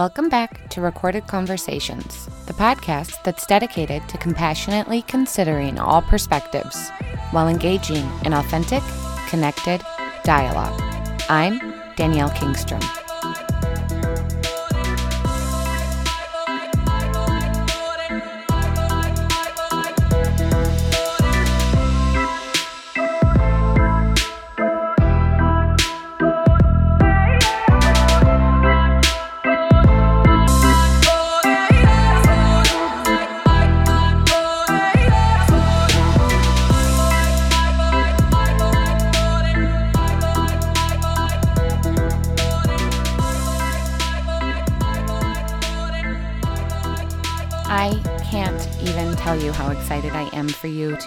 Welcome back to Recorded Conversations, the podcast that's dedicated to compassionately considering all perspectives while engaging in authentic, connected dialogue. I'm Danielle Kingstrom.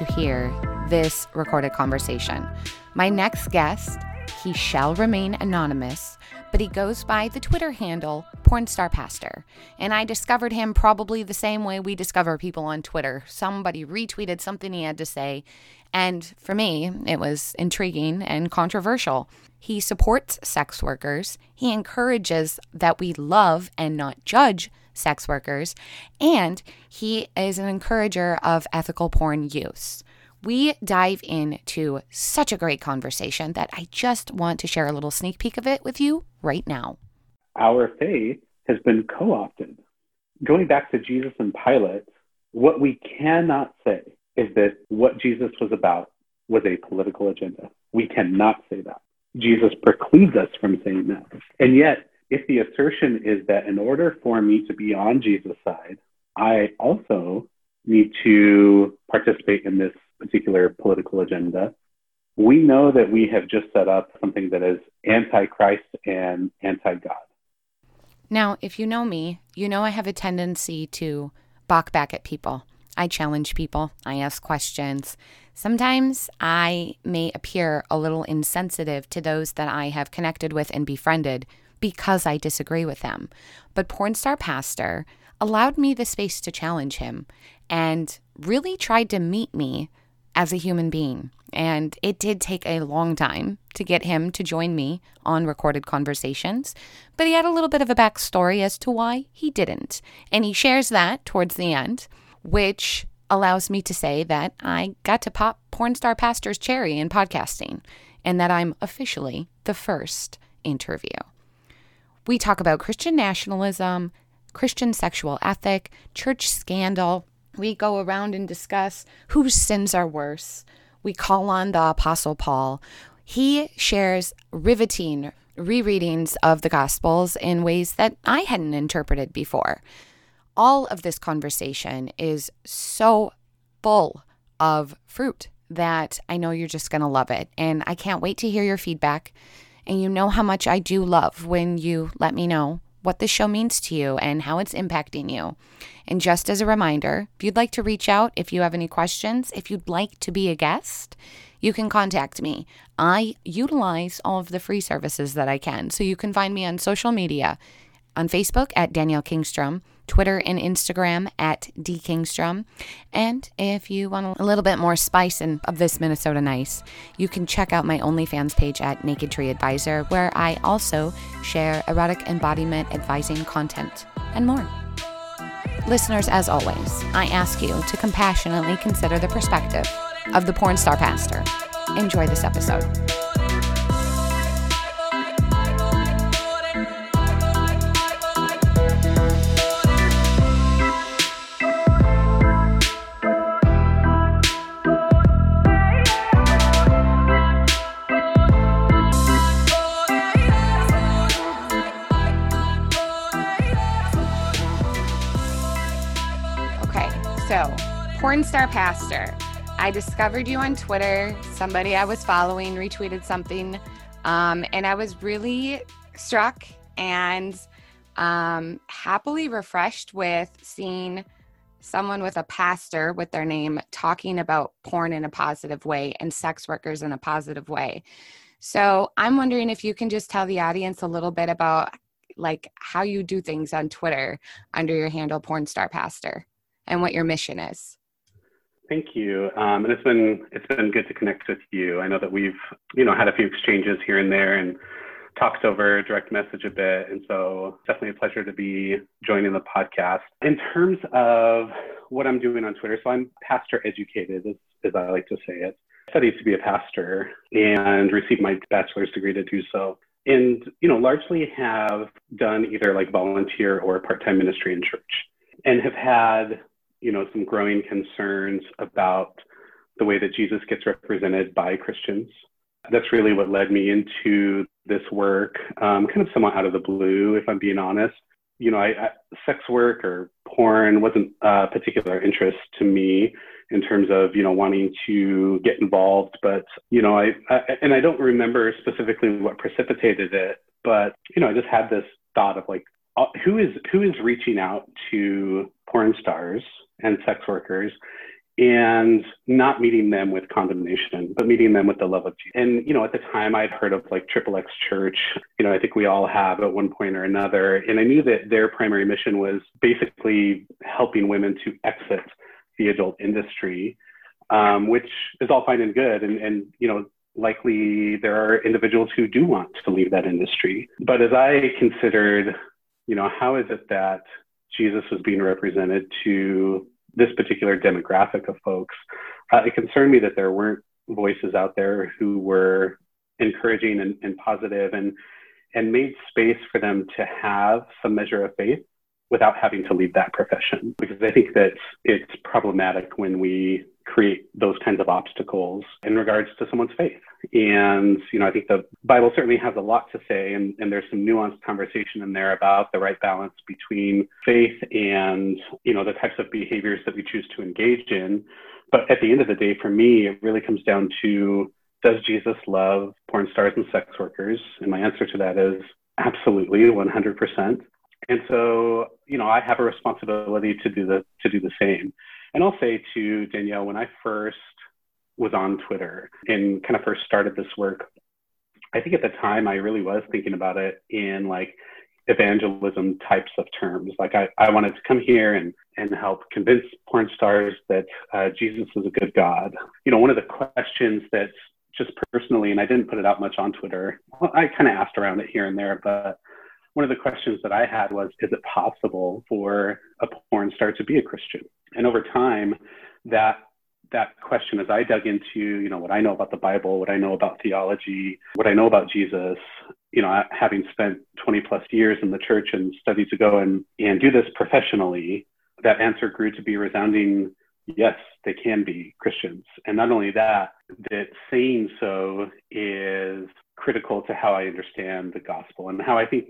To hear this recorded conversation. My next guest, he shall remain anonymous, but he goes by the Twitter handle Pornstar Pastor. And I discovered him probably the same way we discover people on Twitter. Somebody retweeted something he had to say, and for me, it was intriguing and controversial. He supports sex workers, he encourages that we love and not judge sex workers, and he is an encourager of ethical porn use. We dive into such a great conversation that I just want to share a little sneak peek of it with you right now. Our faith has been co opted. Going back to Jesus and Pilate, what we cannot say is that what Jesus was about was a political agenda. We cannot say that. Jesus precludes us from saying that. And yet, if the assertion is that in order for me to be on Jesus' side, I also need to participate in this particular political agenda, we know that we have just set up something that is anti Christ and anti God. Now, if you know me, you know I have a tendency to balk back at people. I challenge people, I ask questions. Sometimes I may appear a little insensitive to those that I have connected with and befriended because I disagree with them. But Pornstar Pastor allowed me the space to challenge him and really tried to meet me as a human being. And it did take a long time to get him to join me on recorded conversations, but he had a little bit of a backstory as to why he didn't. And he shares that towards the end, which allows me to say that I got to pop porn star Pastor's cherry in podcasting and that I'm officially the first interview. We talk about Christian nationalism, Christian sexual ethic, church scandal. We go around and discuss whose sins are worse. We call on the Apostle Paul. He shares riveting rereadings of the Gospels in ways that I hadn't interpreted before. All of this conversation is so full of fruit that I know you're just going to love it. And I can't wait to hear your feedback. And you know how much I do love when you let me know what the show means to you and how it's impacting you. And just as a reminder, if you'd like to reach out, if you have any questions, if you'd like to be a guest, you can contact me. I utilize all of the free services that I can. So you can find me on social media on Facebook at Danielle Kingstrom, Twitter and Instagram at dkingstrom. And if you want a little bit more spice in, of this Minnesota nice, you can check out my OnlyFans page at Naked Tree Advisor, where I also share erotic embodiment advising content and more. Listeners, as always, I ask you to compassionately consider the perspective of the porn star pastor. Enjoy this episode. Pornstar Pastor. I discovered you on Twitter. Somebody I was following retweeted something, um, and I was really struck and um, happily refreshed with seeing someone with a pastor with their name talking about porn in a positive way and sex workers in a positive way. So I'm wondering if you can just tell the audience a little bit about like how you do things on Twitter under your handle porn star Pastor and what your mission is. Thank you. Um, and it's been it's been good to connect with you. I know that we've you know had a few exchanges here and there, and talked over direct message a bit. And so definitely a pleasure to be joining the podcast. In terms of what I'm doing on Twitter, so I'm pastor educated, as, as I like to say it. I studied to be a pastor and received my bachelor's degree to do so. And, you know, largely have done either like volunteer or part-time ministry in church and have had, you know, some growing concerns about the way that Jesus gets represented by Christians. That's really what led me into this work, um, kind of somewhat out of the blue, if I'm being honest. You know, I, I, sex work or porn wasn't a particular interest to me in terms of you know wanting to get involved, but you know, I, I and I don't remember specifically what precipitated it, but you know, I just had this thought of like, uh, who is who is reaching out to porn stars and sex workers and not meeting them with condemnation, but meeting them with the love of Jesus. And, you know, at the time I'd heard of like Triple X Church, you know, I think we all have at one point or another. And I knew that their primary mission was basically helping women to exit the adult industry, um, which is all fine and good. And, and, you know, likely there are individuals who do want to leave that industry. But as I considered, you know, how is it that Jesus was being represented to this particular demographic of folks, uh, it concerned me that there weren't voices out there who were encouraging and, and positive and and made space for them to have some measure of faith without having to leave that profession. Because I think that it's problematic when we create those kinds of obstacles in regards to someone's faith. And, you know, I think the Bible certainly has a lot to say, and, and there's some nuanced conversation in there about the right balance between faith and, you know, the types of behaviors that we choose to engage in. But at the end of the day, for me, it really comes down to does Jesus love porn stars and sex workers? And my answer to that is absolutely 100%. And so, you know, I have a responsibility to do the to do the same. And I'll say to Danielle, when I first was on Twitter and kind of first started this work, I think at the time I really was thinking about it in like evangelism types of terms. Like I, I wanted to come here and, and help convince porn stars that uh, Jesus is a good God. You know, one of the questions that just personally, and I didn't put it out much on Twitter, I kind of asked around it here and there, but one of the questions that I had was, is it possible for a porn star to be a Christian? And over time, that that question as I dug into, you know, what I know about the Bible, what I know about theology, what I know about Jesus, you know, having spent 20 plus years in the church and studied to go and, and do this professionally, that answer grew to be resounding yes, they can be Christians. And not only that, that saying so is critical to how I understand the gospel and how I think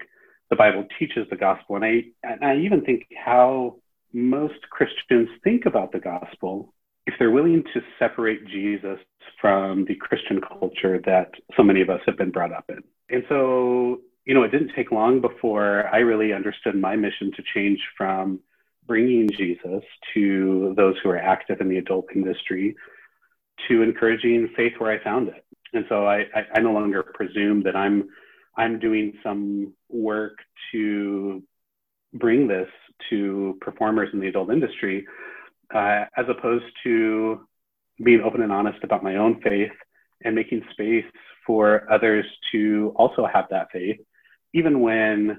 the Bible teaches the gospel. And I, and I even think how most Christians think about the gospel if they're willing to separate Jesus from the Christian culture that so many of us have been brought up in. And so, you know, it didn't take long before I really understood my mission to change from bringing Jesus to those who are active in the adult industry to encouraging faith where I found it. And so I, I, I no longer presume that I'm I'm doing some work to bring this to performers in the adult industry, uh, as opposed to being open and honest about my own faith and making space for others to also have that faith, even when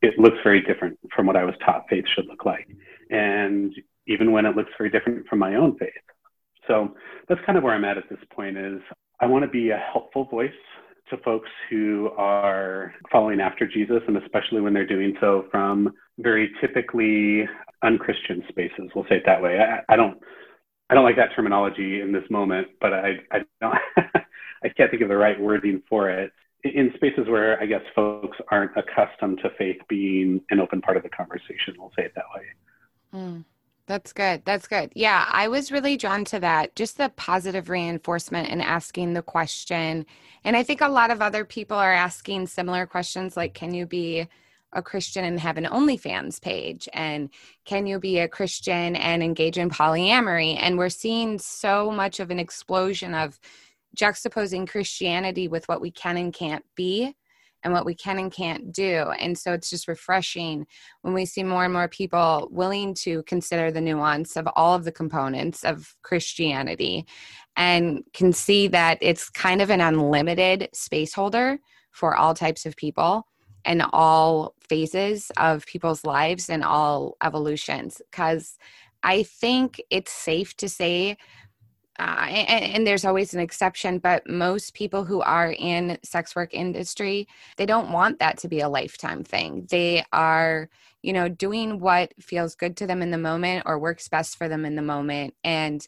it looks very different from what I was taught faith should look like, and even when it looks very different from my own faith. So that's kind of where I'm at at this point. Is I want to be a helpful voice to folks who are following after Jesus, and especially when they're doing so from very typically unchristian spaces. We'll say it that way. I, I don't, I don't like that terminology in this moment, but I, I don't, I can't think of the right wording for it. In spaces where I guess folks aren't accustomed to faith being an open part of the conversation, we'll say it that way. Mm. That's good. That's good. Yeah, I was really drawn to that. Just the positive reinforcement and asking the question. And I think a lot of other people are asking similar questions like, can you be a Christian and have an OnlyFans page? And can you be a Christian and engage in polyamory? And we're seeing so much of an explosion of juxtaposing Christianity with what we can and can't be and what we can and can't do. And so it's just refreshing when we see more and more people willing to consider the nuance of all of the components of Christianity and can see that it's kind of an unlimited space holder for all types of people and all phases of people's lives and all evolutions because I think it's safe to say uh, and, and, there's always an exception but most people who are in sex work industry they don't want that to be a lifetime thing. They are you know doing what feels good to them in the moment or works best for them in the moment. And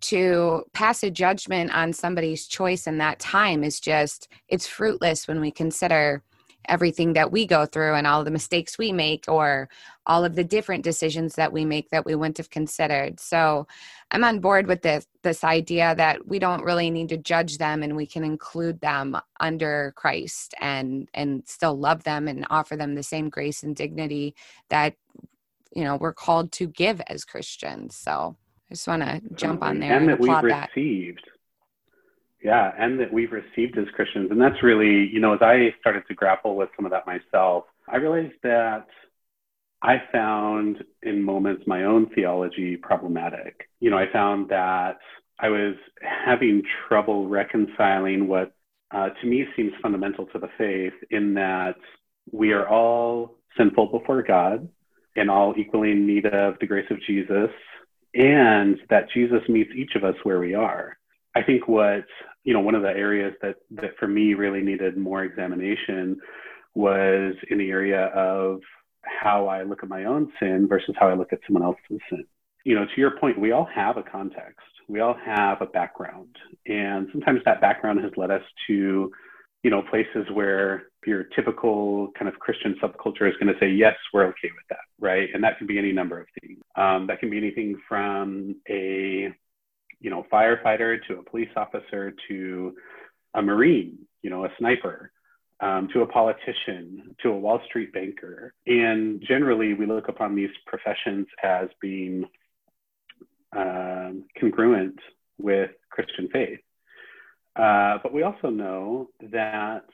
to pass a judgment on somebody's choice in that time is just it's fruitless when we consider everything that we go through and all the mistakes we make or all of the different decisions that we make that we wouldn't have considered. So i'm on board with this this idea that we don't really need to judge them and we can include them under christ and and still love them and offer them the same grace and dignity that you know we're called to give as christians. So i just want to jump on there and, and that we've received that yeah, and that we've received as Christians. And that's really, you know, as I started to grapple with some of that myself, I realized that I found in moments my own theology problematic. You know, I found that I was having trouble reconciling what uh, to me seems fundamental to the faith in that we are all sinful before God and all equally in need of the grace of Jesus, and that Jesus meets each of us where we are. I think what you know, one of the areas that that for me really needed more examination was in the area of how I look at my own sin versus how I look at someone else's sin. You know, to your point, we all have a context. We all have a background. And sometimes that background has led us to, you know, places where your typical kind of Christian subculture is going to say, yes, we're okay with that, right? And that can be any number of things. Um, that can be anything from a you know, firefighter to a police officer to a Marine, you know, a sniper, um, to a politician, to a Wall Street banker. And generally, we look upon these professions as being um, congruent with Christian faith. Uh, but we also know that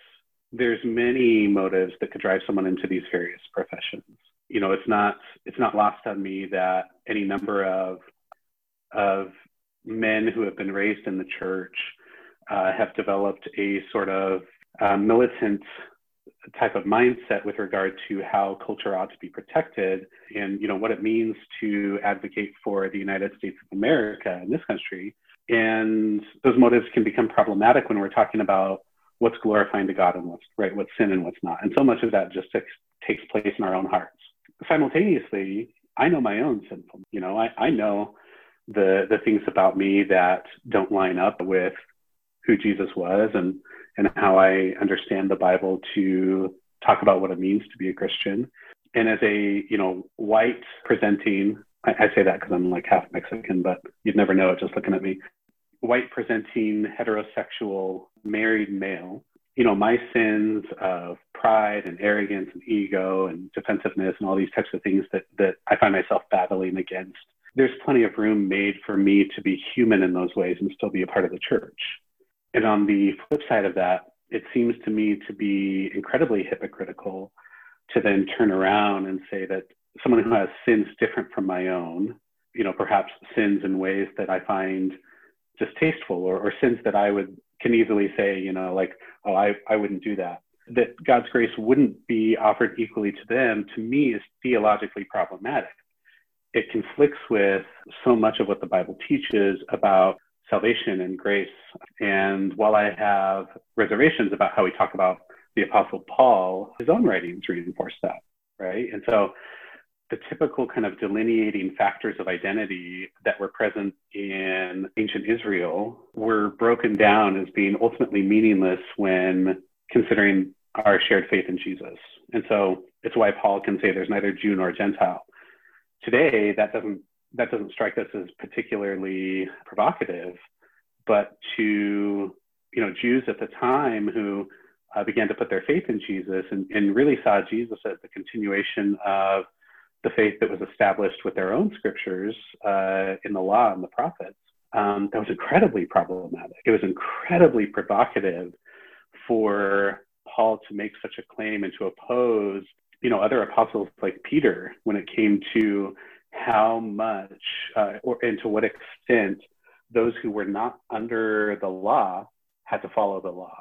there's many motives that could drive someone into these various professions. You know, it's not it's not lost on me that any number of of men who have been raised in the church uh, have developed a sort of uh, militant type of mindset with regard to how culture ought to be protected and you know what it means to advocate for the United States of America in this country. And those motives can become problematic when we're talking about what's glorifying to God and what's right what's sin and what's not. And so much of that just takes, takes place in our own hearts. Simultaneously I know my own sinfulness you know I, I know the the things about me that don't line up with who Jesus was and and how I understand the Bible to talk about what it means to be a Christian. And as a you know white presenting, I, I say that because I'm like half Mexican, but you'd never know it just looking at me. White presenting heterosexual married male. You know my sins of pride and arrogance and ego and defensiveness and all these types of things that that I find myself battling against there's plenty of room made for me to be human in those ways and still be a part of the church. And on the flip side of that, it seems to me to be incredibly hypocritical to then turn around and say that someone who has sins different from my own, you know, perhaps sins in ways that I find distasteful or, or sins that I would can easily say, you know, like, oh, I, I wouldn't do that. That God's grace wouldn't be offered equally to them, to me, is theologically problematic it conflicts with so much of what the Bible teaches about salvation and grace. And while I have reservations about how we talk about the Apostle Paul, his own writings reinforce that, right? And so the typical kind of delineating factors of identity that were present in ancient Israel were broken down as being ultimately meaningless when considering our shared faith in Jesus. And so it's why Paul can say there's neither Jew nor Gentile today that doesn't that doesn't strike us as particularly provocative but to you know jews at the time who uh, began to put their faith in jesus and, and really saw jesus as the continuation of the faith that was established with their own scriptures uh, in the law and the prophets um, that was incredibly problematic. It was incredibly provocative for paul to make such a claim and to oppose you know other apostles like Peter when it came to how much uh, or and to what extent those who were not under the law had to follow the law.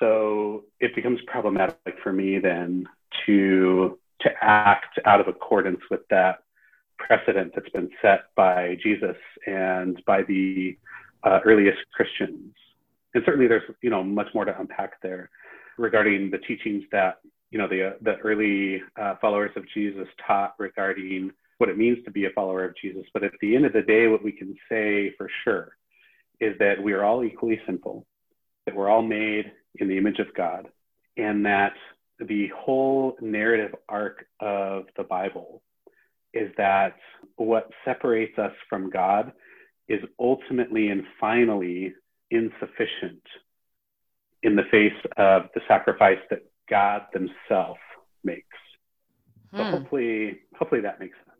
so it becomes problematic for me then to to act out of accordance with that precedent that's been set by Jesus and by the uh, earliest Christians. And certainly, there's you know much more to unpack there regarding the teachings that you know the the early uh, followers of Jesus taught regarding what it means to be a follower of Jesus. But at the end of the day, what we can say for sure is that we are all equally sinful, that we're all made in the image of God, and that the whole narrative arc of the Bible is that what separates us from God is ultimately and finally insufficient in the face of the sacrifice that God Himself makes. Hmm. So hopefully, hopefully that makes sense.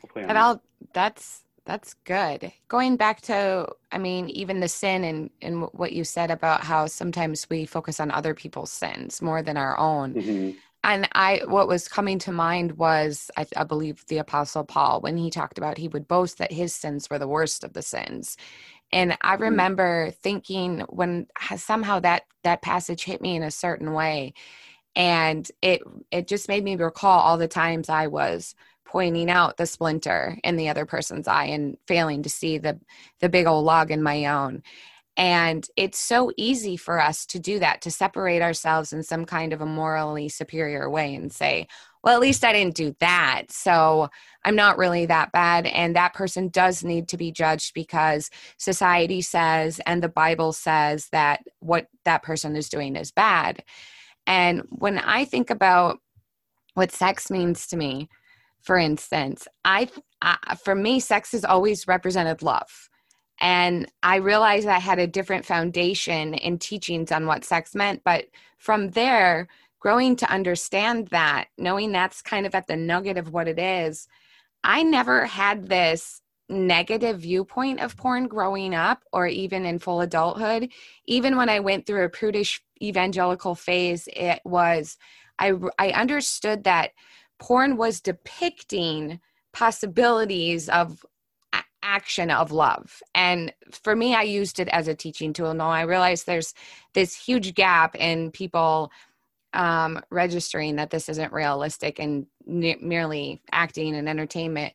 Hopefully, that all that's that's good. Going back to, I mean, even the sin and and what you said about how sometimes we focus on other people's sins more than our own. Mm-hmm. And I, what was coming to mind was, I, I believe, the Apostle Paul when he talked about he would boast that his sins were the worst of the sins, and i mm-hmm. remember thinking when somehow that that passage hit me in a certain way and it it just made me recall all the times i was pointing out the splinter in the other person's eye and failing to see the the big old log in my own and it's so easy for us to do that to separate ourselves in some kind of a morally superior way and say well, at least I didn't do that. So I'm not really that bad. And that person does need to be judged because society says and the Bible says that what that person is doing is bad. And when I think about what sex means to me, for instance, I, I for me, sex has always represented love. And I realized I had a different foundation in teachings on what sex meant. But from there, growing to understand that, knowing that's kind of at the nugget of what it is, I never had this negative viewpoint of porn growing up or even in full adulthood. Even when I went through a prudish evangelical phase, it was, I, I understood that porn was depicting possibilities of action of love. And for me, I used it as a teaching tool. Now I realize there's this huge gap in people um, registering that this isn't realistic and merely acting and entertainment.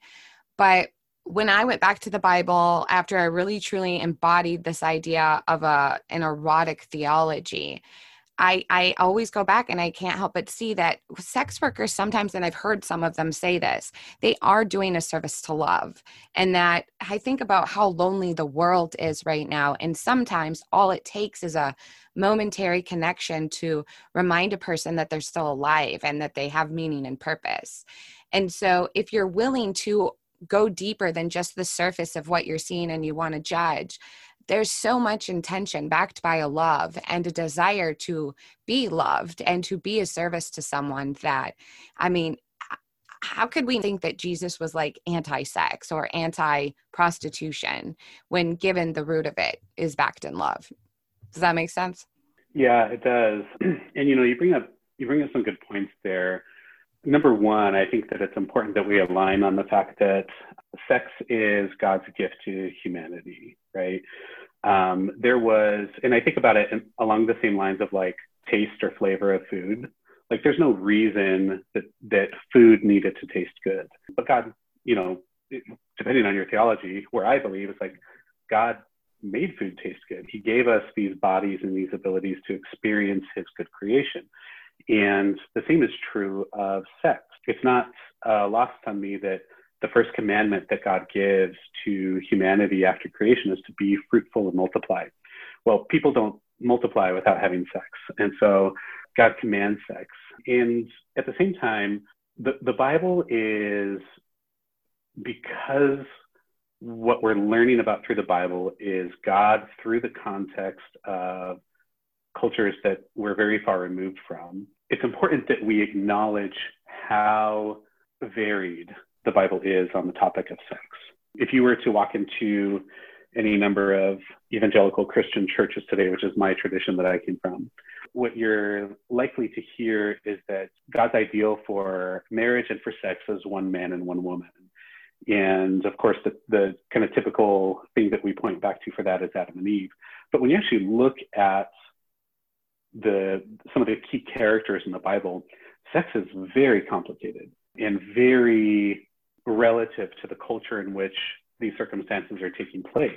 But when I went back to the Bible after I really truly embodied this idea of a an erotic theology, I, I always go back and I can't help but see that sex workers sometimes, and I've heard some of them say this, they are doing a service to love. And that I think about how lonely the world is right now. And sometimes all it takes is a momentary connection to remind a person that they're still alive and that they have meaning and purpose. And so if you're willing to go deeper than just the surface of what you're seeing and you want to judge, there's so much intention backed by a love and a desire to be loved and to be a service to someone that, I mean, how could we think that Jesus was like anti sex or anti prostitution when given the root of it is backed in love? Does that make sense? Yeah, it does. And you know, you bring up you bring up some good points there. Number one, I think that it's important that we align on the fact that sex is God's gift to humanity, right? Um, there was, and I think about it along the same lines of like taste or flavor of food. Like, there's no reason that that food needed to taste good, but God, you know, depending on your theology, where I believe it's like God made food taste good. He gave us these bodies and these abilities to experience His good creation. And the same is true of sex. It's not uh, lost on me that the first commandment that God gives to humanity after creation is to be fruitful and multiply. Well, people don't multiply without having sex. And so God commands sex. And at the same time, the, the Bible is because what we're learning about through the Bible is God through the context of cultures that we're very far removed from. It's important that we acknowledge how varied the Bible is on the topic of sex. If you were to walk into any number of evangelical Christian churches today, which is my tradition that I came from, what you're likely to hear is that God's ideal for marriage and for sex is one man and one woman. And of course, the, the kind of typical thing that we point back to for that is Adam and Eve. But when you actually look at the some of the key characters in the Bible, sex is very complicated and very relative to the culture in which these circumstances are taking place.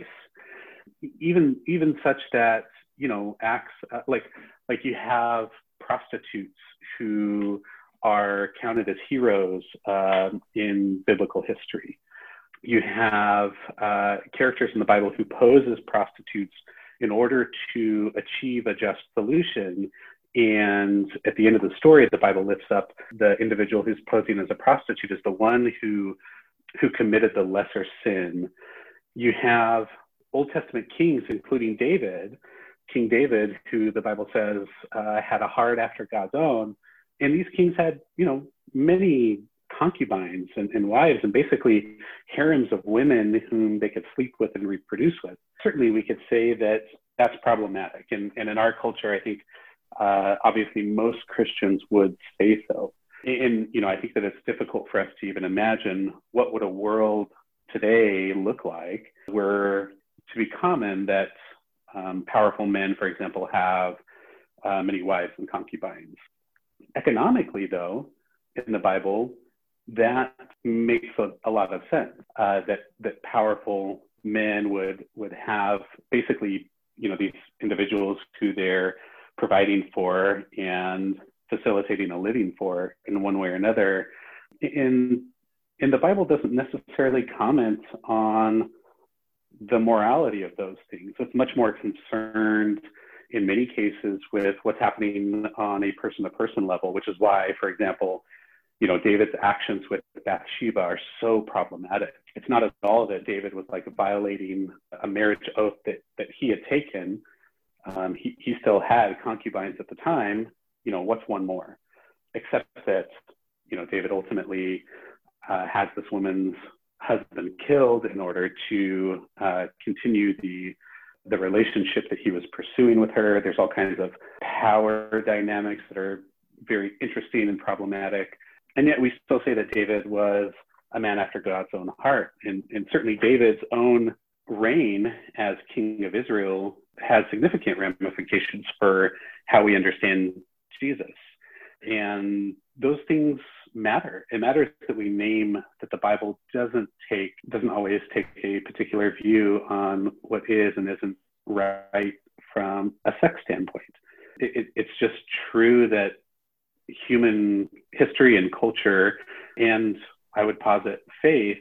Even even such that you know acts uh, like like you have prostitutes who are counted as heroes uh, in biblical history. You have uh, characters in the Bible who pose as prostitutes in order to achieve a just solution. And at the end of the story, the Bible lifts up the individual who's posing as a prostitute as the one who who committed the lesser sin. You have Old Testament kings, including David, King David, who the Bible says uh, had a heart after God's own. And these kings had, you know, many concubines and, and, wives and basically harems of women whom they could sleep with and reproduce with. Certainly, we could say that that's problematic. And, and in our culture, I think uh, obviously most Christians would say so. And, you know, I think that it's difficult for us to even imagine what would a world today look like where to be common that um, powerful men, for example, have uh, many wives and concubines. Economically, though, in the Bible, that makes a, a lot of sense. Uh, that that powerful men would would have basically, you know, these individuals who they're providing for and facilitating a living for in one way or another. And and the Bible doesn't necessarily comment on the morality of those things. It's much more concerned in many cases with what's happening on a person to person level, which is why, for example, you know, David's actions with Bathsheba are so problematic. It's not at all that David was like violating a marriage oath that, that he had taken. Um, he, he still had concubines at the time. You know, what's one more? Except that, you know, David ultimately uh, has this woman's husband killed in order to uh, continue the the relationship that he was pursuing with her. There's all kinds of power dynamics that are very interesting and problematic. And yet we still say that David was a man after God's own heart. And, and certainly David's own reign as king of Israel has significant ramifications for how we understand Jesus. And those things matter. It matters that we name that the Bible doesn't take, doesn't always take a particular view on what is and isn't right from a sex standpoint. It, it, it's just true that human history and culture, and I would posit faith,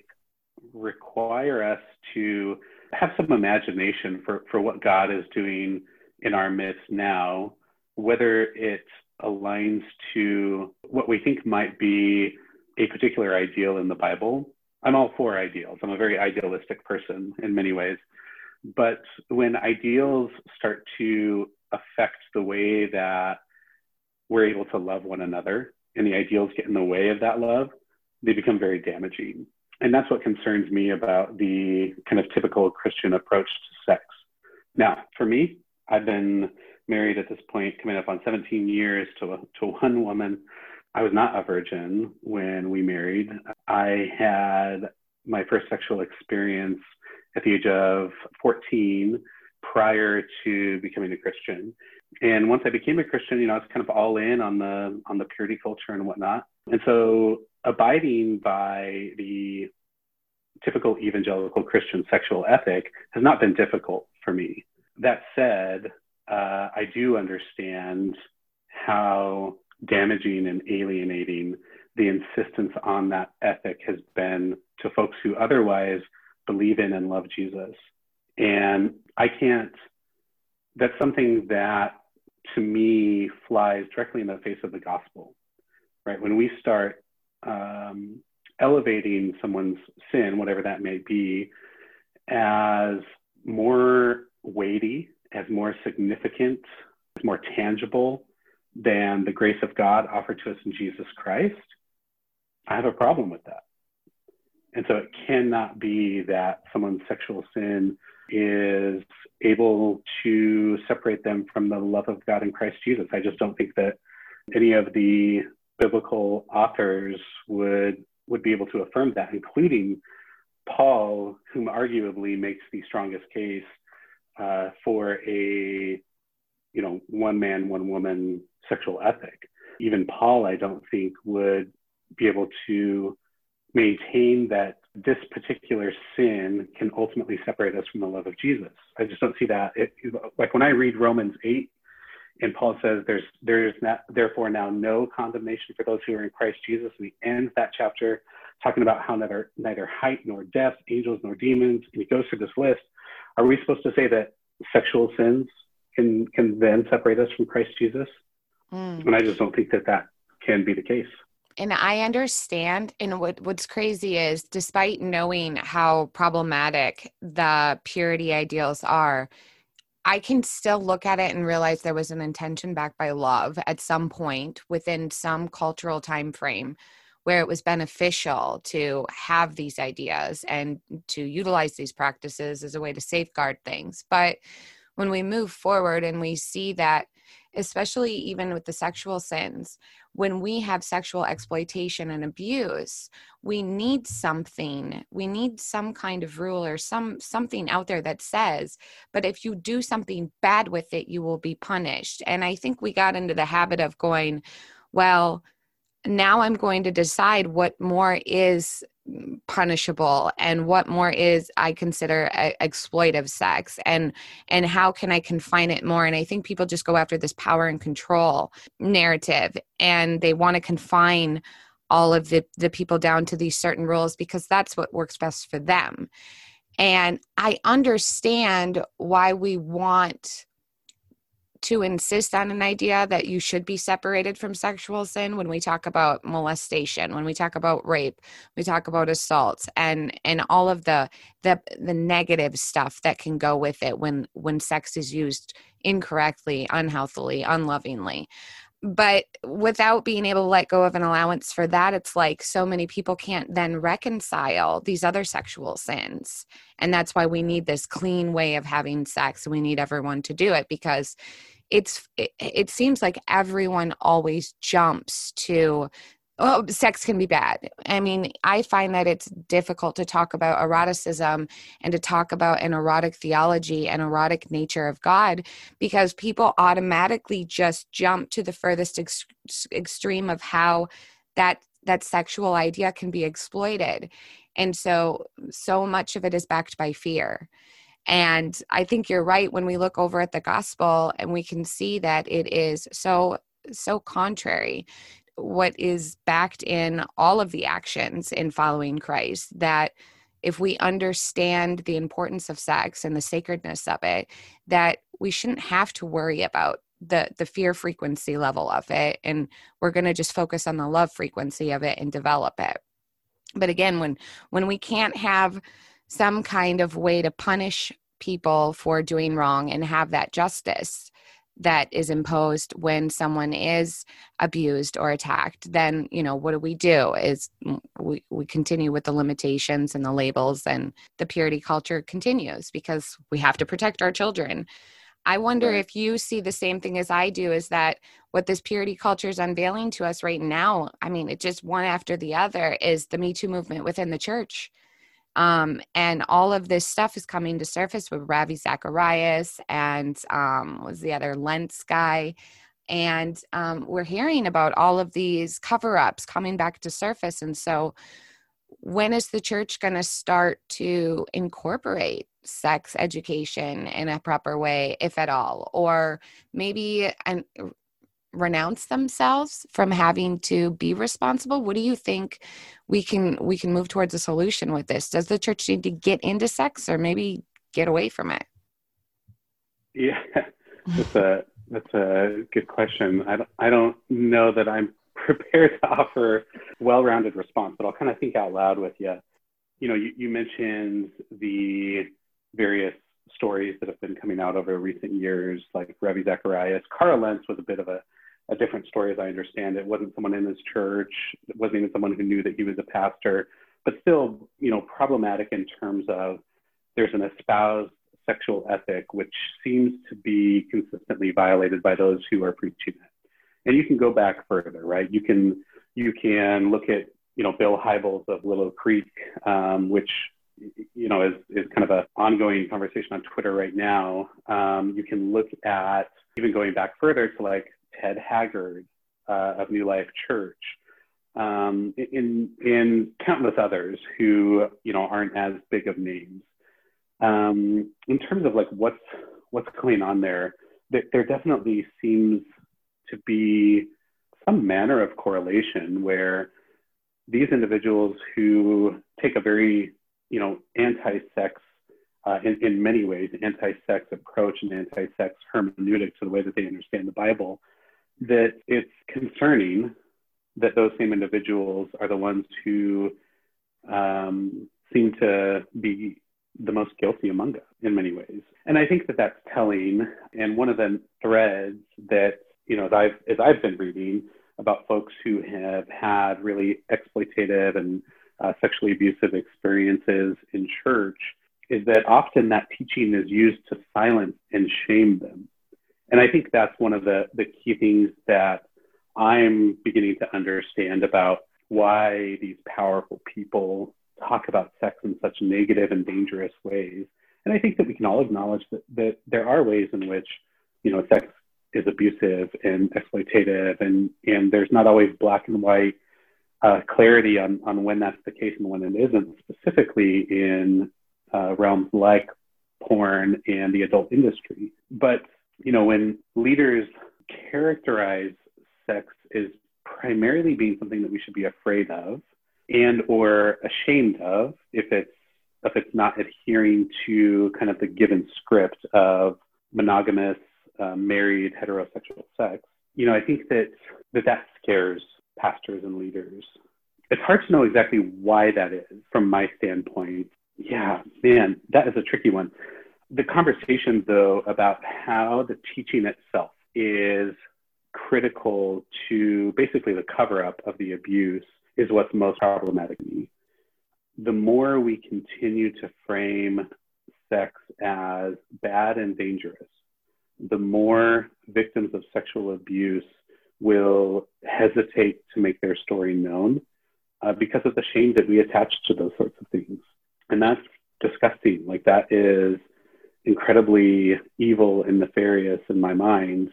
require us to have some imagination for, for what God is doing in our midst now, whether it aligns to what we think might be a particular ideal in the Bible. I'm all for ideals. I'm a very idealistic person in many ways. But when ideals start to affect the way that we're able to love one another and the ideals get in the way of that love, they become very damaging. And that's what concerns me about the kind of typical Christian approach to sex. Now, for me, I've been married at this point, coming up on 17 years to, to one woman. I was not a virgin when we married. I had my first sexual experience at the age of 14 prior to becoming a Christian. And once I became a Christian, you know, I was kind of all in on the on the purity culture and whatnot. And so abiding by the typical evangelical Christian sexual ethic has not been difficult for me. That said, uh, I do understand how damaging and alienating the insistence on that ethic has been to folks who otherwise believe in and love Jesus. And I can't, that's something that to me flies directly in the face of the gospel, right? When we start um, elevating someone's sin, whatever that may be, as more weighty as more significant, as more tangible than the grace of God offered to us in Jesus Christ, I have a problem with that. And so it cannot be that someone's sexual sin is able to separate them from the love of God in Christ Jesus. I just don't think that any of the biblical authors would would be able to affirm that, including Paul, whom arguably makes the strongest case uh, for a you know, one man, one woman sexual ethic. Even Paul, I don't think, would be able to maintain that this particular sin can ultimately separate us from the love of Jesus. I just don't see that. It, like when I read Romans 8, and Paul says, "There's there's not, therefore now no condemnation for those who are in Christ Jesus." And he ends that chapter talking about how neither neither height nor depth, angels nor demons, and he goes through this list. Are we supposed to say that sexual sins can can then separate us from Christ Jesus? Mm. And I just don't think that that can be the case and I understand. And what what's crazy is, despite knowing how problematic the purity ideals are, I can still look at it and realize there was an intention backed by love at some point within some cultural time frame where it was beneficial to have these ideas and to utilize these practices as a way to safeguard things. But when we move forward and we see that especially even with the sexual sins, when we have sexual exploitation and abuse, we need something. We need some kind of rule or some something out there that says, but if you do something bad with it, you will be punished. And I think we got into the habit of going, well, now I'm going to decide what more is punishable and what more is i consider a, exploitive sex and and how can i confine it more? And i think people just go after this power and control narrative and they want to confine all of the the people down to these certain rules because that's what works best for them. And i understand why we want to insist on an idea that you should be separated from sexual sin when we talk about molestation when we talk about rape we talk about assaults and and all of the the the negative stuff that can go with it when when sex is used incorrectly unhealthily unlovingly but without being able to let go of an allowance for that it's like so many people can't then reconcile these other sexual sins. And that's why we need this clean way of having sex. We need everyone to do it because it's it, it seems like everyone always jumps to oh, sex can be bad. I mean, I find that it's difficult to talk about eroticism and to talk about an erotic theology and erotic nature of God because people automatically just jump to the furthest ex- extreme of how that that sexual idea can be exploited. And so so much of it is backed by fear. And I think you're right when we look over at the gospel and we can see that it is so so contrary what is backed in all of the actions in following Christ that if we understand the importance of sex and the sacredness of it that we shouldn't have to worry about the the fear frequency level of it and we're going to just focus on the love frequency of it and develop it. But again when when we can't have some kind of way to punish people for doing wrong and have that justice that is imposed when someone is abused or attacked then you know what do we do? Is mm, we, we continue with the limitations and the labels and the purity culture continues because we have to protect our children. I wonder right. if you see the same thing as i do is that what this purity culture is unveiling to us right now i mean it just one after the other is the me too movement within the church um, and all of this stuff is coming to surface with Ravi Zacharias and um, was the other Lentz guy. And um, we're hearing about all of these cover ups coming back to surface. And so, when is the church going to start to incorporate sex education in a proper way, if at all? Or maybe an, renounce themselves from having to be responsible? What do you think we can we can move towards a solution with this? Does the church need to get into sex or maybe get away from it? Yeah that's a that's a good question. I don't, I don't know that i'm prepared to offer well-rounded response but i'll kind of think out loud with you you know you, you mentioned the various stories that have been coming out over recent years, like Ravi Zacharias. Carl Lentz was a bit of a a different story as I understand it. it. wasn't someone in his church. It wasn't even someone who knew that he was a pastor, but still, you know, problematic in terms of there's an espoused sexual ethic which seems to be consistently violated by those who are preaching it. And you can go back further, right? You can you can look at you know Bill Hybels of Willow Creek, um, which you know, is, is kind of an ongoing conversation on Twitter right now. Um, you can look at even going back further to like Ted Haggard uh, of New Life Church, um, in in countless others who you know aren't as big of names. Um, in terms of like what's what's going on there, there, there definitely seems to be some manner of correlation where these individuals who take a very, you know, anti-sex, uh, in, in many ways, anti-sex approach and anti-sex hermeneutic to the way that they understand the Bible, that it's concerning that those same individuals are the ones who um, seem to be the most guilty among us in many ways. And I think that that's telling. And one of the threads that, you know, as I've, as I've been reading about folks who have had really exploitative and uh, sexually abusive experiences in church is that often that teaching is used to silence and shame them. And I think that's one of the, the key things that I'm beginning to understand about why these powerful people talk about sex in such negative and dangerous ways. And I think that we can all acknowledge that, that there are ways in which, you know, sex is abusive and exploitative, and, and there's not always black and white uh, clarity on, on when that's the case and when it isn't, specifically in uh, realms like porn and the adult industry. But, you know, when leaders characterize sex as primarily being something that we should be afraid of, and or ashamed of if it's if it's not adhering to kind of the given script of monogamous uh, married heterosexual sex you know i think that that that scares pastors and leaders. It's hard to know exactly why that is from my standpoint. Yeah man that is a tricky one the conversation though about how the teaching itself is critical to basically the cover up of the abuse is what's most problematic to me. The more we continue to frame sex as bad and dangerous, the more victims of sexual abuse will hesitate to make their story known uh, because of the shame that we attach to those sorts of things. And that's disgusting. Like, that is incredibly evil and nefarious in my mind.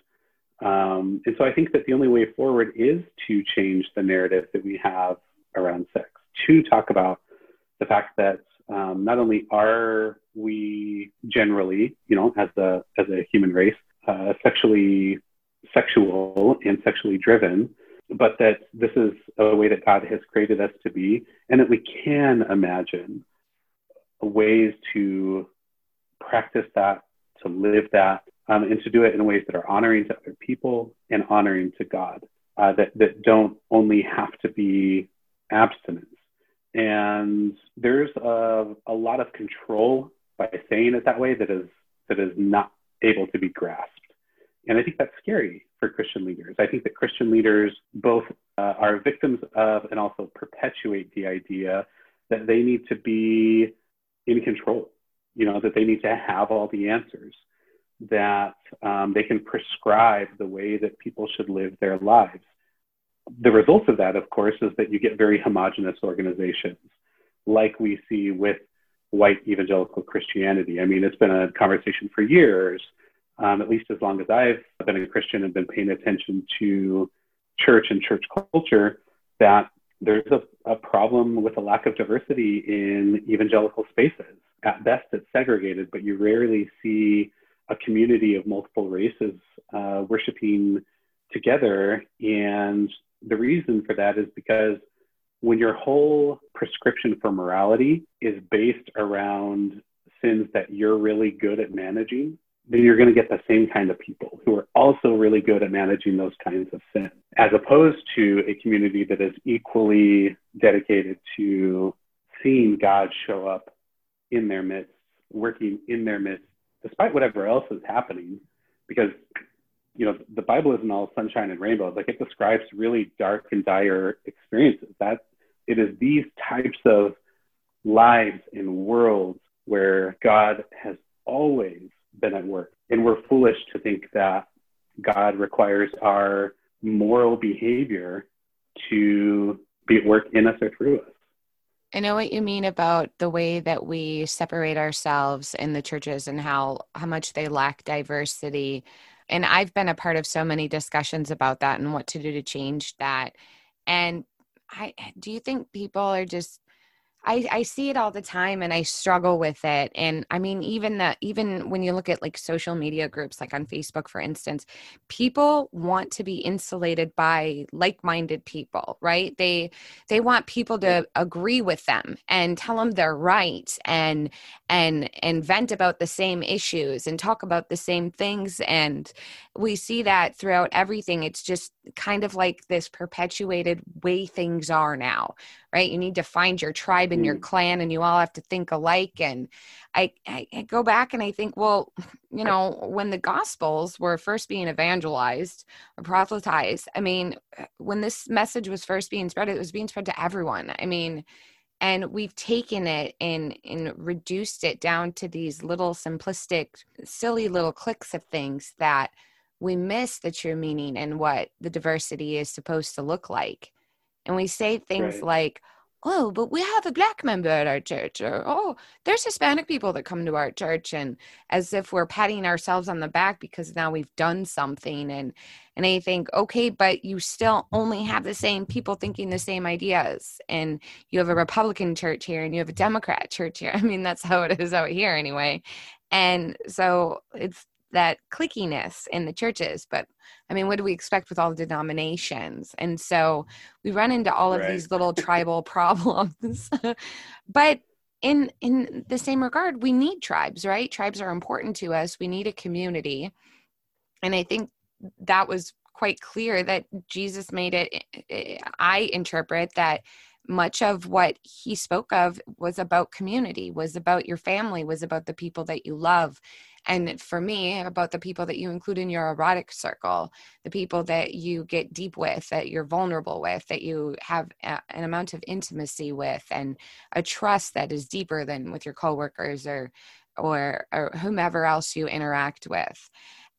Um, and so I think that the only way forward is to change the narrative that we have around sex, to talk about the fact that um, not only are we generally, you know, as a as a human race, uh, sexually sexual and sexually driven, but that this is a way that God has created us to be, and that we can imagine ways to practice that, to live that, um, and to do it in ways that are honoring to other people and honoring to God, uh, that, that don't only have to be abstinence. And there's a, a lot of control by saying it that way that is, that is not able to be grasped. And I think that's scary for Christian leaders. I think that Christian leaders both uh, are victims of and also perpetuate the idea that they need to be in control, you know, that they need to have all the answers that um, they can prescribe the way that people should live their lives. The result of that, of course, is that you get very homogenous organizations, like we see with white evangelical Christianity. I mean, it's been a conversation for years, um, at least as long as I've been a Christian and been paying attention to church and church culture, that there's a, a problem with a lack of diversity in evangelical spaces. At best, it's segregated, but you rarely see a community of multiple races uh, worshiping together. And the reason for that is because when your whole prescription for morality is based around sins that you're really good at managing, then you're going to get the same kind of people who are also really good at managing those kinds of sins, as opposed to a community that is equally dedicated to seeing God show up in their midst, working in their midst despite whatever else is happening, because you know the Bible isn't all sunshine and rainbows. Like it describes really dark and dire experiences. That it is these types of lives and worlds where God has always been at work, and we're foolish to think that God requires our moral behavior to be at work in us or through us. I know what you mean about the way that we separate ourselves in the churches and how how much they lack diversity. And I've been a part of so many discussions about that and what to do to change that. And I do you think people are just I, I see it all the time and I struggle with it. And I mean, even the even when you look at like social media groups, like on Facebook, for instance, people want to be insulated by like-minded people, right? They they want people to agree with them and tell them they're right and and and vent about the same issues and talk about the same things. And we see that throughout everything. It's just kind of like this perpetuated way things are now right? You need to find your tribe and your mm. clan and you all have to think alike. And I, I, I go back and i think well you know when the gospels were first being evangelized or proselytized i mean when this message was first being spread it was being spread to everyone. I mean and we've taken it and and reduced it down to these little simplistic silly little clicks of things that we miss the true meaning and what the diversity is supposed to look like. And we say things right. like, oh, but we have a black member at our church, or oh, there's Hispanic people that come to our church, and as if we're patting ourselves on the back because now we've done something. And and I think, okay, but you still only have the same people thinking the same ideas. And you have a Republican church here and you have a Democrat church here. I mean, that's how it is out here anyway. And so it's that clickiness in the churches but i mean what do we expect with all the denominations? And so we run into all of right. these little tribal problems but in in the same regard we need tribes right? Tribes are important to us. We need a community. And i think that was quite clear that jesus made it eh, i interpret that much of what he spoke of was about community was about your family was about the people that you love and for me about the people that you include in your erotic circle the people that you get deep with that you're vulnerable with that you have a, an amount of intimacy with and a trust that is deeper than with your coworkers or or or whomever else you interact with.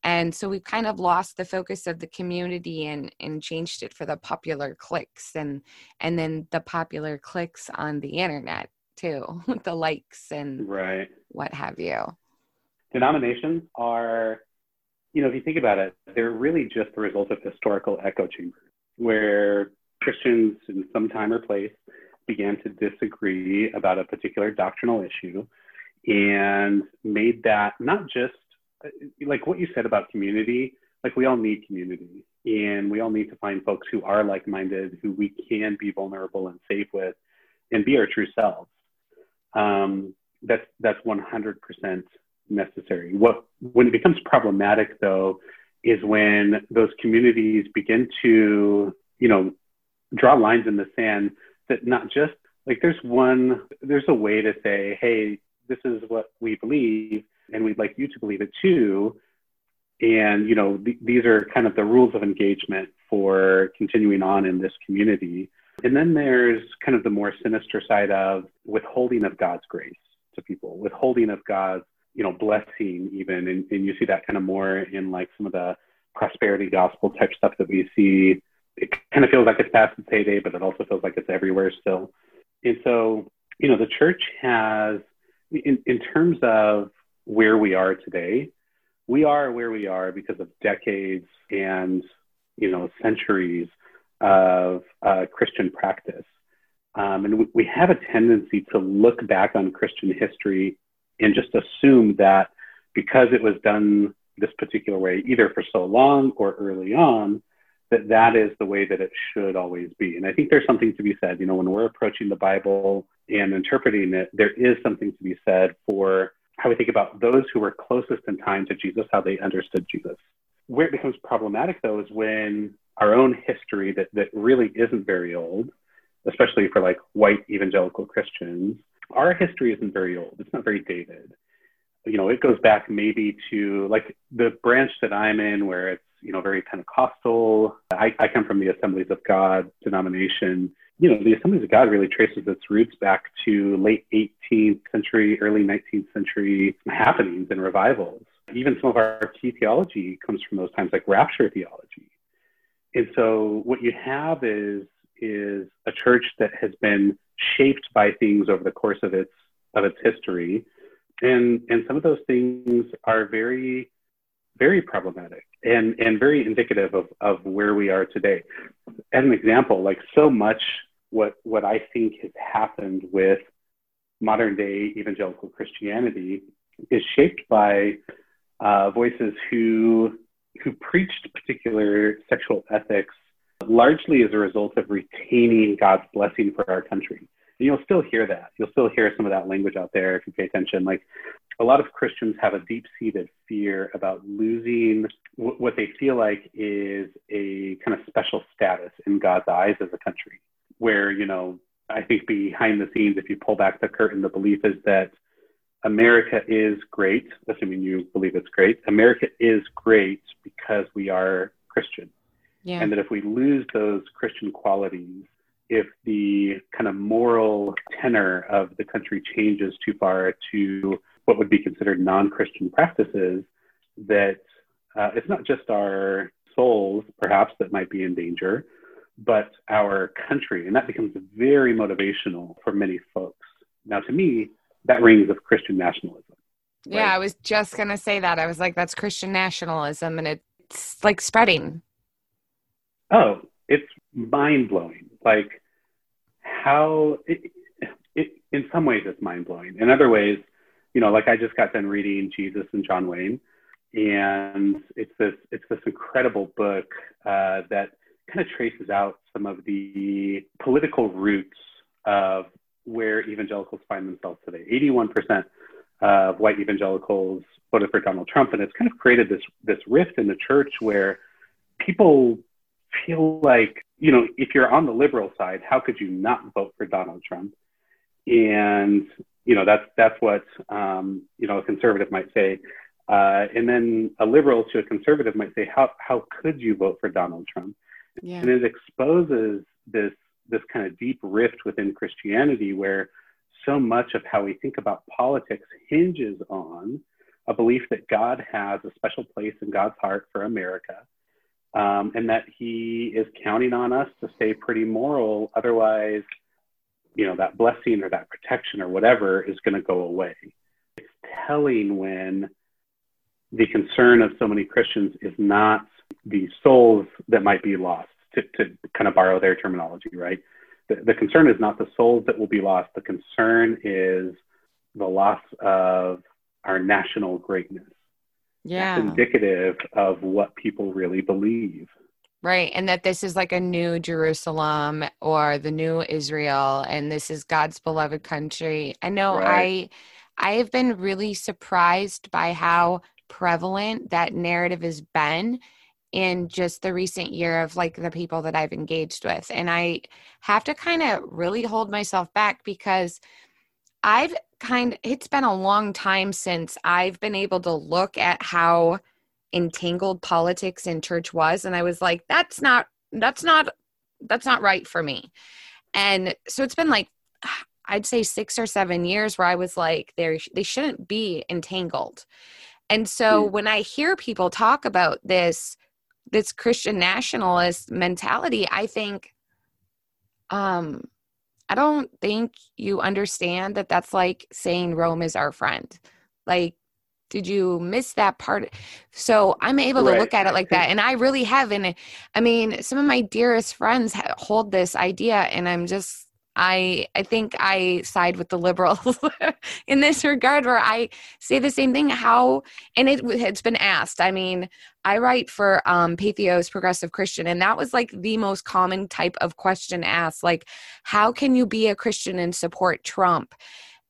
And so we've kind of lost the focus of the community and and changed it for the popular clicks and and then the popular clicks on the internet too with the likes and right. what have you denominations are you know if you think about it they're really just the result of historical echo chambers where christians in some time or place began to disagree about a particular doctrinal issue and made that not just like what you said about community, like we all need community and we all need to find folks who are like-minded, who we can be vulnerable and safe with and be our true selves. Um, that's, that's 100% necessary. What, when it becomes problematic though, is when those communities begin to, you know, draw lines in the sand that not just like there's one, there's a way to say, hey, this is what we believe and we'd like you to believe it too. And you know, th- these are kind of the rules of engagement for continuing on in this community. And then there's kind of the more sinister side of withholding of God's grace to people, withholding of God's, you know, blessing even. And, and you see that kind of more in like some of the prosperity gospel type stuff that we see. It kind of feels like it's past its heyday, but it also feels like it's everywhere still. And so, you know, the church has, in, in terms of where we are today. We are where we are because of decades and you know centuries of uh, Christian practice, um, and we, we have a tendency to look back on Christian history and just assume that because it was done this particular way, either for so long or early on, that that is the way that it should always be. And I think there's something to be said. You know, when we're approaching the Bible and interpreting it, there is something to be said for how we think about those who were closest in time to Jesus, how they understood Jesus. Where it becomes problematic, though, is when our own history that, that really isn't very old, especially for like white evangelical Christians, our history isn't very old. It's not very dated. You know, it goes back maybe to like the branch that I'm in where it's, you know, very Pentecostal. I, I come from the Assemblies of God denomination you know, the Assemblies of God really traces its roots back to late 18th century, early 19th century happenings and revivals. Even some of our key theology comes from those times, like rapture theology. And so what you have is, is a church that has been shaped by things over the course of its of its history, and and some of those things are very very problematic and and very indicative of of where we are today. As an example, like so much what what I think has happened with modern day evangelical Christianity is shaped by uh, voices who who preached particular sexual ethics largely as a result of retaining God's blessing for our country. And you'll still hear that. You'll still hear some of that language out there if you pay attention. Like a lot of Christians have a deep seated fear about losing w- what they feel like is a kind of special status in God's eyes as a country, where, you know, I think behind the scenes, if you pull back the curtain, the belief is that America is great, assuming you believe it's great. America is great because we are Christian. Yeah. And that if we lose those Christian qualities, if the kind of moral tenor of the country changes too far to what would be considered non Christian practices, that uh, it's not just our souls, perhaps, that might be in danger, but our country. And that becomes very motivational for many folks. Now, to me, that rings of Christian nationalism. Right? Yeah, I was just going to say that. I was like, that's Christian nationalism, and it's like spreading. Oh, it's mind blowing. Like how, it, it, in some ways, it's mind blowing. In other ways, you know, like I just got done reading Jesus and John Wayne, and it's this it's this incredible book uh, that kind of traces out some of the political roots of where evangelicals find themselves today. 81% of white evangelicals voted for Donald Trump, and it's kind of created this this rift in the church where people feel like, you know, if you're on the liberal side, how could you not vote for Donald Trump? And you know, that's that's what um, you know a conservative might say. Uh, and then a liberal to a conservative might say, how, how could you vote for Donald Trump? Yeah. And it exposes this this kind of deep rift within Christianity where so much of how we think about politics hinges on a belief that God has a special place in God's heart for America um, and that he is counting on us to stay pretty moral. Otherwise, you know, that blessing or that protection or whatever is going to go away. It's telling when the concern of so many Christians is not the souls that might be lost, to, to kind of borrow their terminology, right? The, the concern is not the souls that will be lost. The concern is the loss of our national greatness. Yeah. That's indicative of what people really believe. Right. And that this is like a new Jerusalem or the new Israel and this is God's beloved country. I know right. I I have been really surprised by how prevalent that narrative has been in just the recent year of like the people that I've engaged with. And I have to kind of really hold myself back because I've kind it's been a long time since I've been able to look at how entangled politics in church was and I was like that's not that's not that's not right for me. And so it's been like I'd say 6 or 7 years where I was like they they shouldn't be entangled. And so mm. when I hear people talk about this this Christian nationalist mentality, I think, um, I don't think you understand that that's like saying Rome is our friend. Like, did you miss that part? So I'm able to look at it like that. And I really have. And I mean, some of my dearest friends hold this idea, and I'm just I I think I side with the liberals in this regard where I say the same thing how and it it's been asked. I mean, I write for um Patheos Progressive Christian and that was like the most common type of question asked like how can you be a Christian and support Trump?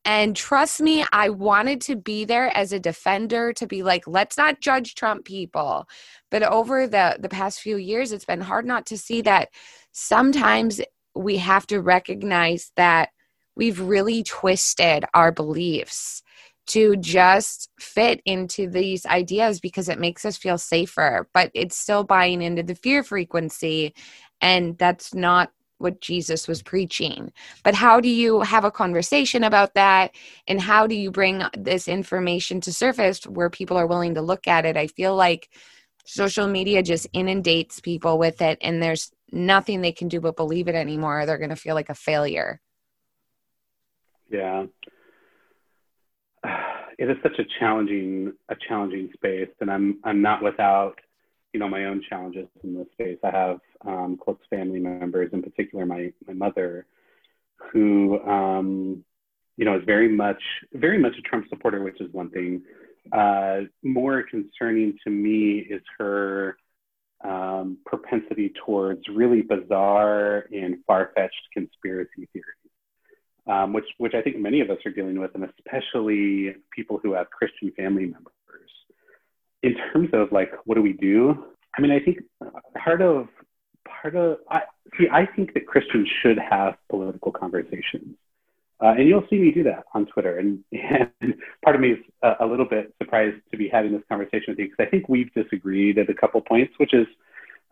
And trust me, I wanted to be there as a defender to be like, let's not judge Trump people. But over the the past few years, it's been hard not to see that sometimes we have to recognize that we've really twisted our beliefs to just fit into these ideas because it makes us feel safer, but it's still buying into the fear frequency. And that's not what Jesus was preaching. But how do you have a conversation about that? And how do you bring this information to surface where people are willing to look at it? I feel like social media just inundates people with it and there's nothing they can do but believe it anymore they're going to feel like a failure. Yeah. It is such a challenging a challenging space and i'm i'm not without you know my own challenges in this space. I have um, close family members in particular my my mother who um, you know is very much very much a trump supporter which is one thing uh, more concerning to me is her um, propensity towards really bizarre and far-fetched conspiracy theories, um, which which I think many of us are dealing with, and especially people who have Christian family members. In terms of like, what do we do? I mean, I think part of part of I see. I think that Christians should have political conversations. Uh, and you'll see me do that on Twitter. And, and part of me is a, a, little bit surprised to be having this conversation with you because I think we've disagreed at a couple points, which is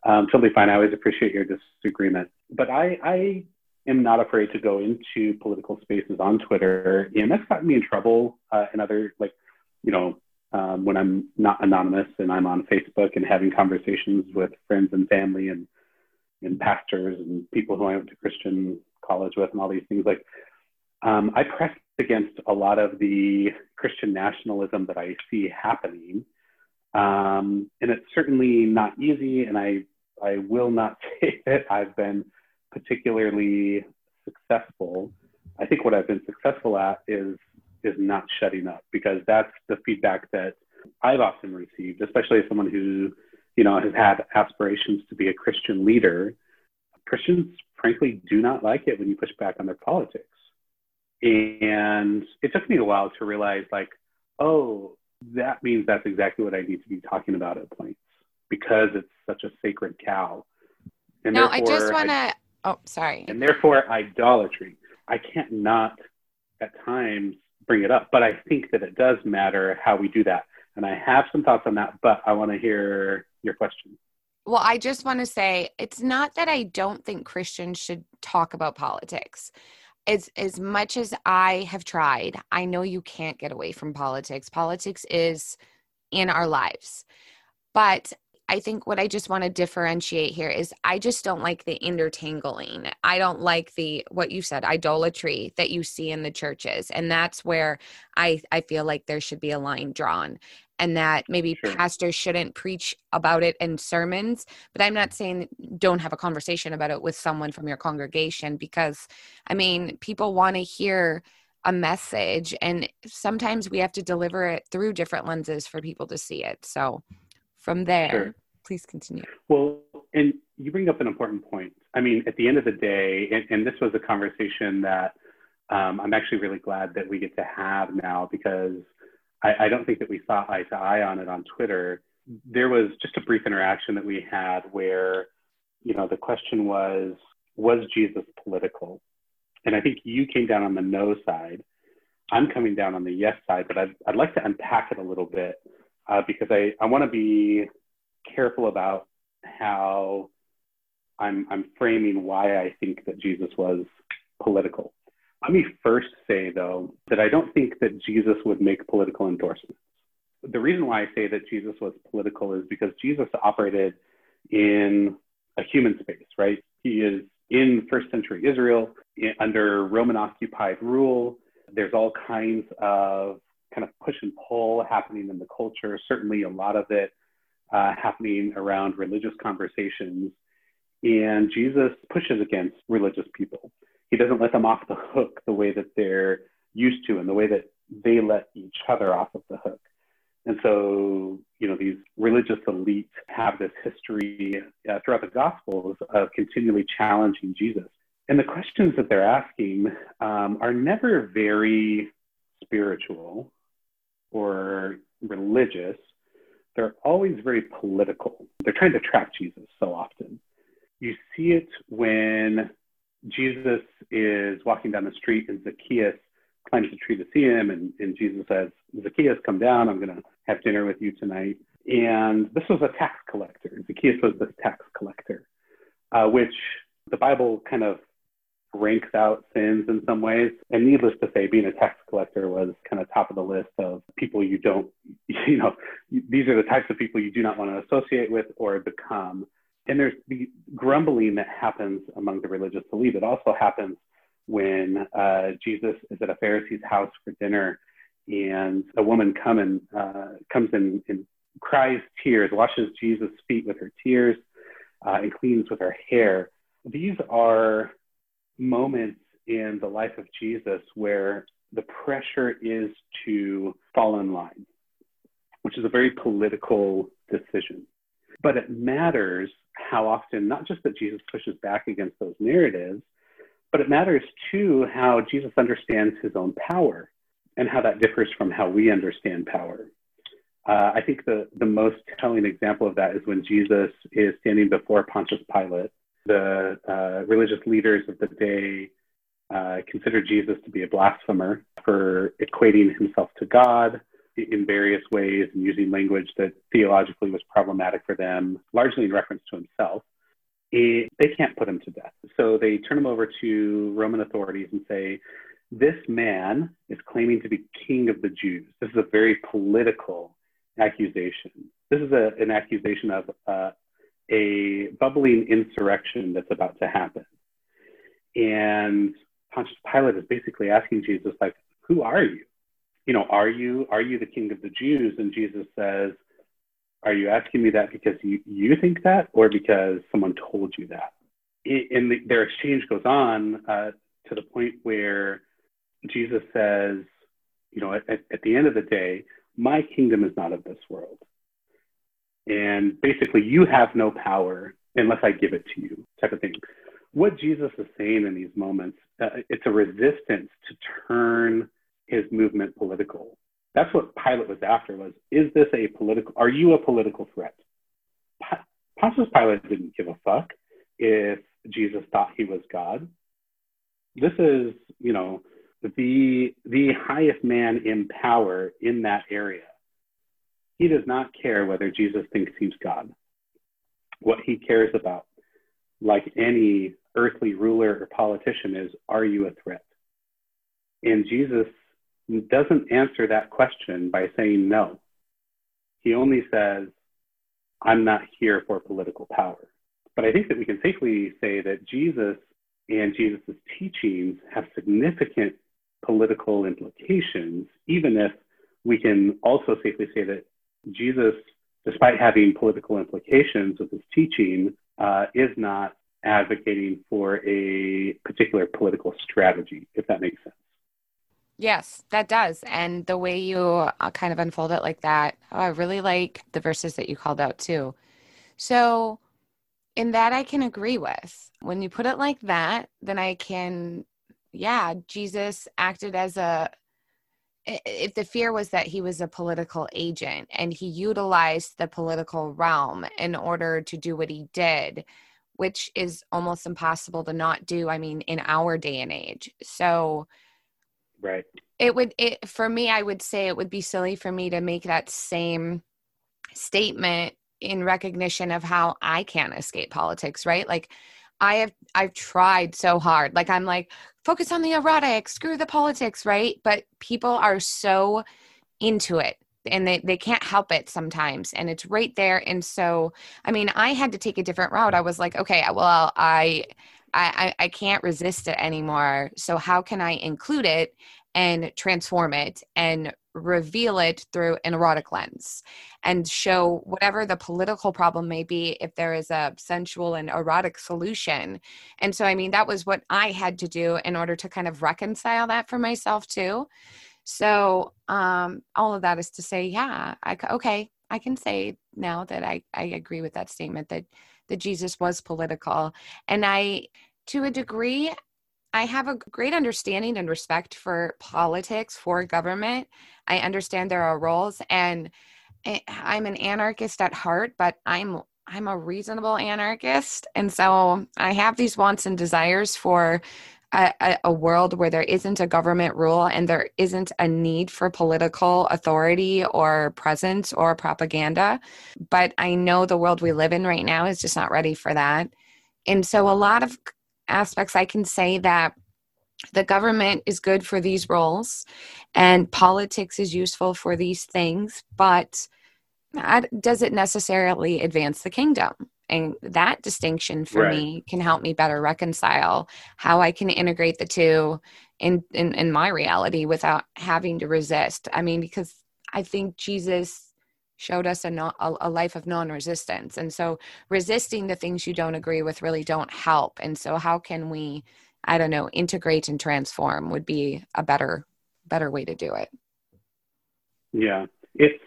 um, totally fine. I always appreciate your disagreement. But I, I am not afraid to go into political spaces on Twitter. And that's gotten me in trouble uh, in other, like, you know, um, when I'm not anonymous and I'm on Facebook and having conversations with friends and family and, and pastors and people who I went to Christian college with and all these things. Like, um, I pressed against a lot of the Christian nationalism that I see happening. Um, and it's certainly not easy, and I, I will not say that I've been particularly successful. I think what I've been successful at is is not shutting up because that's the feedback that I've often received, especially as someone who, you know, has had aspirations to be a Christian leader. Christians, frankly, do not like it when you push back on their politics. And it took me a while to realize, like, oh, that means that's exactly what I need to be talking about at points because it's such a sacred cow. And no, I just want to. Oh, sorry. And therefore, idolatry. I can't not at times bring it up, but I think that it does matter how we do that. And I have some thoughts on that, but I want to hear your question. Well, I just want to say it's not that I don't think Christians should talk about politics as as much as I have tried, I know you can't get away from politics. Politics is in our lives. But I think what I just want to differentiate here is I just don't like the intertangling. I don't like the what you said idolatry that you see in the churches and that's where I I feel like there should be a line drawn and that maybe sure. pastors shouldn't preach about it in sermons but i'm not saying don't have a conversation about it with someone from your congregation because i mean people want to hear a message and sometimes we have to deliver it through different lenses for people to see it so from there sure. please continue well and you bring up an important point i mean at the end of the day and, and this was a conversation that um, i'm actually really glad that we get to have now because I, I don't think that we saw eye to eye on it on Twitter. There was just a brief interaction that we had where, you know, the question was, was Jesus political? And I think you came down on the no side. I'm coming down on the yes side, but I'd, I'd like to unpack it a little bit uh, because I, I want to be careful about how I'm, I'm framing why I think that Jesus was political. Let me first say, though, that I don't think that Jesus would make political endorsements. The reason why I say that Jesus was political is because Jesus operated in a human space, right? He is in first century Israel under Roman occupied rule. There's all kinds of kind of push and pull happening in the culture, certainly a lot of it uh, happening around religious conversations. And Jesus pushes against religious people he doesn't let them off the hook the way that they're used to and the way that they let each other off of the hook. And so, you know, these religious elites have this history uh, throughout the Gospels of continually challenging Jesus. And the questions that they're asking um, are never very spiritual or religious. They're always very political. They're trying to trap Jesus so often. You see it when Jesus is walking down the street and Zacchaeus climbs a tree to see him. And, and Jesus says, Zacchaeus, come down. I'm going to have dinner with you tonight. And this was a tax collector. Zacchaeus was this tax collector, uh, which the Bible kind of ranks out sins in some ways. And needless to say, being a tax collector was kind of top of the list of people you don't, you know, these are the types of people you do not want to associate with or become. And there's the grumbling that happens among the religious elite. It also happens when uh, Jesus is at a Pharisee's house for dinner, and a woman come and, uh, comes in and cries tears, washes Jesus' feet with her tears, uh, and cleans with her hair. These are moments in the life of Jesus where the pressure is to fall in line, which is a very political decision. But it matters how often, not just that Jesus pushes back against those narratives, but it matters too how Jesus understands his own power and how that differs from how we understand power. Uh, I think the, the most telling example of that is when Jesus is standing before Pontius Pilate. The uh, religious leaders of the day uh, considered Jesus to be a blasphemer for equating himself to God in various ways and using language that theologically was problematic for them, largely in reference to himself. It, they can't put him to death. So they turn him over to Roman authorities and say, This man is claiming to be king of the Jews. This is a very political accusation. This is a, an accusation of uh, a bubbling insurrection that's about to happen. And Pontius Pilate is basically asking Jesus, like, who are you? You know, are you are you the king of the Jews? And Jesus says, Are you asking me that because you, you think that or because someone told you that? And the, their exchange goes on uh, to the point where Jesus says, you know, at, at the end of the day, my kingdom is not of this world. And basically, you have no power unless I give it to you, type of thing. What Jesus is saying in these moments, uh, it's a resistance to turn his movement political. That's what Pilate was after was, is this a political, are you a political threat? Pontius Pilate didn't give a fuck if Jesus thought he was God. This is, you know, the, the highest man in power in that area. He does not care whether Jesus thinks he's God. What he cares about, like any earthly ruler or politician, is are you a threat? And Jesus doesn't answer that question by saying no. He only says, I'm not here for political power. But I think that we can safely say that Jesus and Jesus' teachings have significant political implications, even if we can also safely say that Jesus, despite having political implications with his teaching, uh, is not advocating for a particular political strategy, if that makes sense. Yes, that does. And the way you uh, kind of unfold it like that, oh, I really like the verses that you called out too. So, in that, I can agree with. When you put it like that, then I can yeah, Jesus acted as a if the fear was that he was a political agent and he utilized the political realm in order to do what he did, which is almost impossible to not do, I mean, in our day and age. So, right. It would, it, for me, I would say it would be silly for me to make that same statement in recognition of how I can't escape politics, right? Like, I have I've tried so hard. Like I'm like focus on the erotic, screw the politics, right? But people are so into it and they, they can't help it sometimes and it's right there and so i mean i had to take a different route i was like okay well i i i can't resist it anymore so how can i include it and transform it and reveal it through an erotic lens and show whatever the political problem may be if there is a sensual and erotic solution. And so, I mean, that was what I had to do in order to kind of reconcile that for myself too. So, um, all of that is to say, yeah, I, okay, I can say now that I, I agree with that statement that, that Jesus was political. And I, to a degree, I have a great understanding and respect for politics, for government. I understand there are roles, and I'm an anarchist at heart, but I'm I'm a reasonable anarchist, and so I have these wants and desires for a, a, world where there isn't a government rule and there isn't a need for political authority or presence or propaganda. But I know the world we live in right now is just not ready for that. And so a lot of aspects, I can say that the government is good for these roles and politics is useful for these things, but does it necessarily advance the kingdom? And that distinction for right. me can help me better reconcile how I can integrate the two in, in, in my reality without having to resist. I mean, because I think Jesus showed us a, non, a, a, life of non-resistance. And so resisting the things you don't agree with really don't help. And so how can we i don't know integrate and transform would be a better better way to do it. Yeah. It's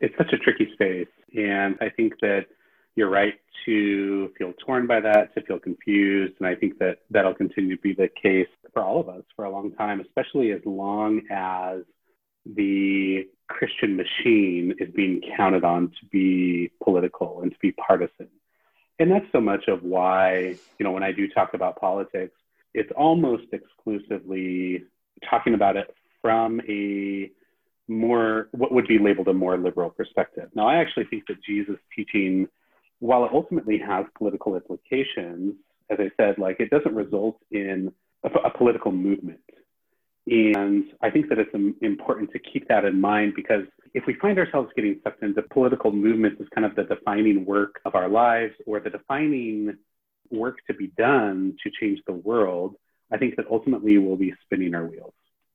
it's such a tricky space. And i think that you're right to feel torn by that to feel confused. And i think that that'll continue to be the case for all of us for a long time especially as long as the Christian machine is being counted on to be political and to be partisan. And that's so much of why, you know, when I do talk about politics, it's almost exclusively talking about it from a more, what would be labeled a more liberal perspective. Now, I actually think that Jesus' teaching, while it ultimately has political implications, as I said, like it doesn't result in a, a political movement. And I think that it's important to keep that in mind because if we find ourselves getting sucked into political movements as kind of the defining work of our lives or the defining work to be done to change the world, I think that ultimately we'll be spinning our wheels.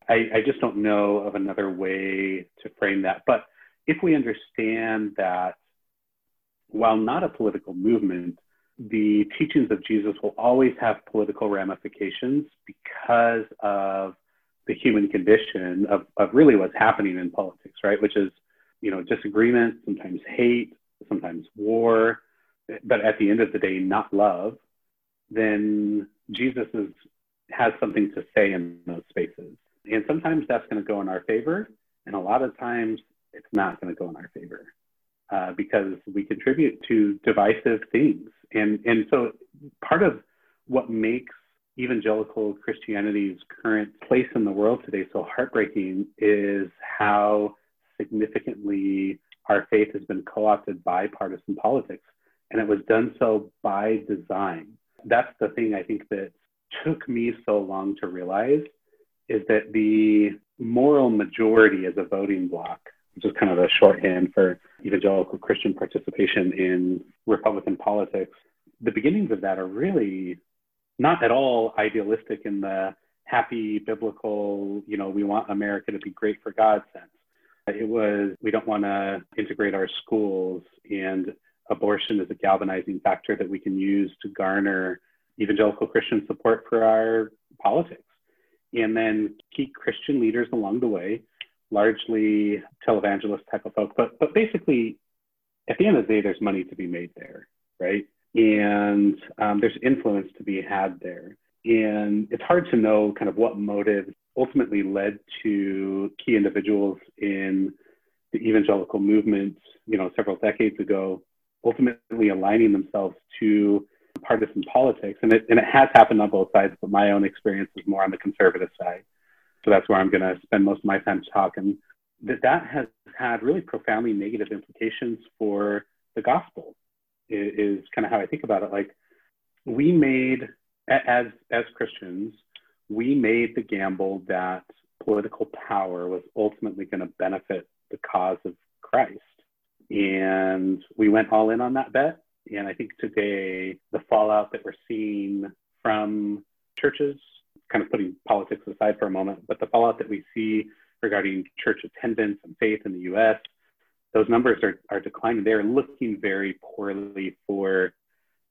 I, I just don't know of another way to frame that. But if we understand that while not a political movement, the teachings of Jesus will always have political ramifications because of the human condition of, of really what's happening in politics, right? Which is, you know, disagreement, sometimes hate, sometimes war, but at the end of the day, not love, then Jesus is, has something to say in those spaces. And sometimes that's going to go in our favor, and a lot of times it's not going to go in our favor uh, because we contribute to divisive things. And, and so part of what makes evangelical Christianity's current place in the world today so heartbreaking is how significantly our faith has been co opted by partisan politics. And it was done so by design. That's the thing I think that took me so long to realize is that the moral majority as a voting bloc, which is kind of a shorthand for evangelical Christian participation in Republican politics, the beginnings of that are really not at all idealistic in the happy biblical, you know, we want America to be great for God sense. It was, we don't want to integrate our schools, and abortion is a galvanizing factor that we can use to garner evangelical Christian support for our politics. And then key Christian leaders along the way, largely televangelist type of folk, but, but basically, at the end of the day, there's money to be made there, right? And um, there's influence to be had there. And it's hard to know kind of what motives ultimately led to key individuals in the evangelical movement, you know, several decades ago, ultimately aligning themselves to partisan politics. And it, and it has happened on both sides, but my own experience is more on the conservative side. So that's where I'm going to spend most of my time talking. That that has had really profoundly negative implications for the gospel is, is kind of how I think about it. Like we made as as Christians, we made the gamble that political power was ultimately going to benefit the cause of Christ. And we went all in on that bet. And I think today, the fallout that we're seeing from churches, kind of putting politics aside for a moment, but the fallout that we see regarding church attendance and faith in the US those numbers are, are declining. They're looking very poorly for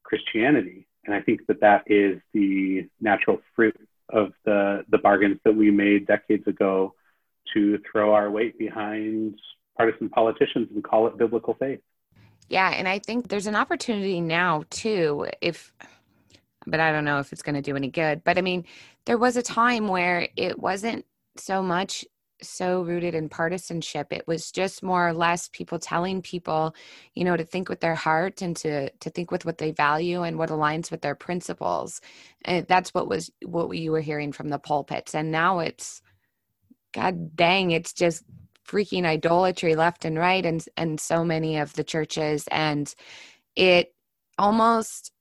Christianity. And I think that that is the natural fruit of the, the bargains that we made decades ago to throw our weight behind partisan politicians and call it biblical faith. Yeah. And I think there's an opportunity now, too, if, but I don't know if it's going to do any good. But I mean, there was a time where it wasn't so much so rooted in partisanship it was just more or less people telling people you know to think with their heart and to to think with what they value and what aligns with their principles. And that's what was what you were hearing from the pulpits. And now it's god dang it's just freaking idolatry left and right and and so many of the churches. And it almost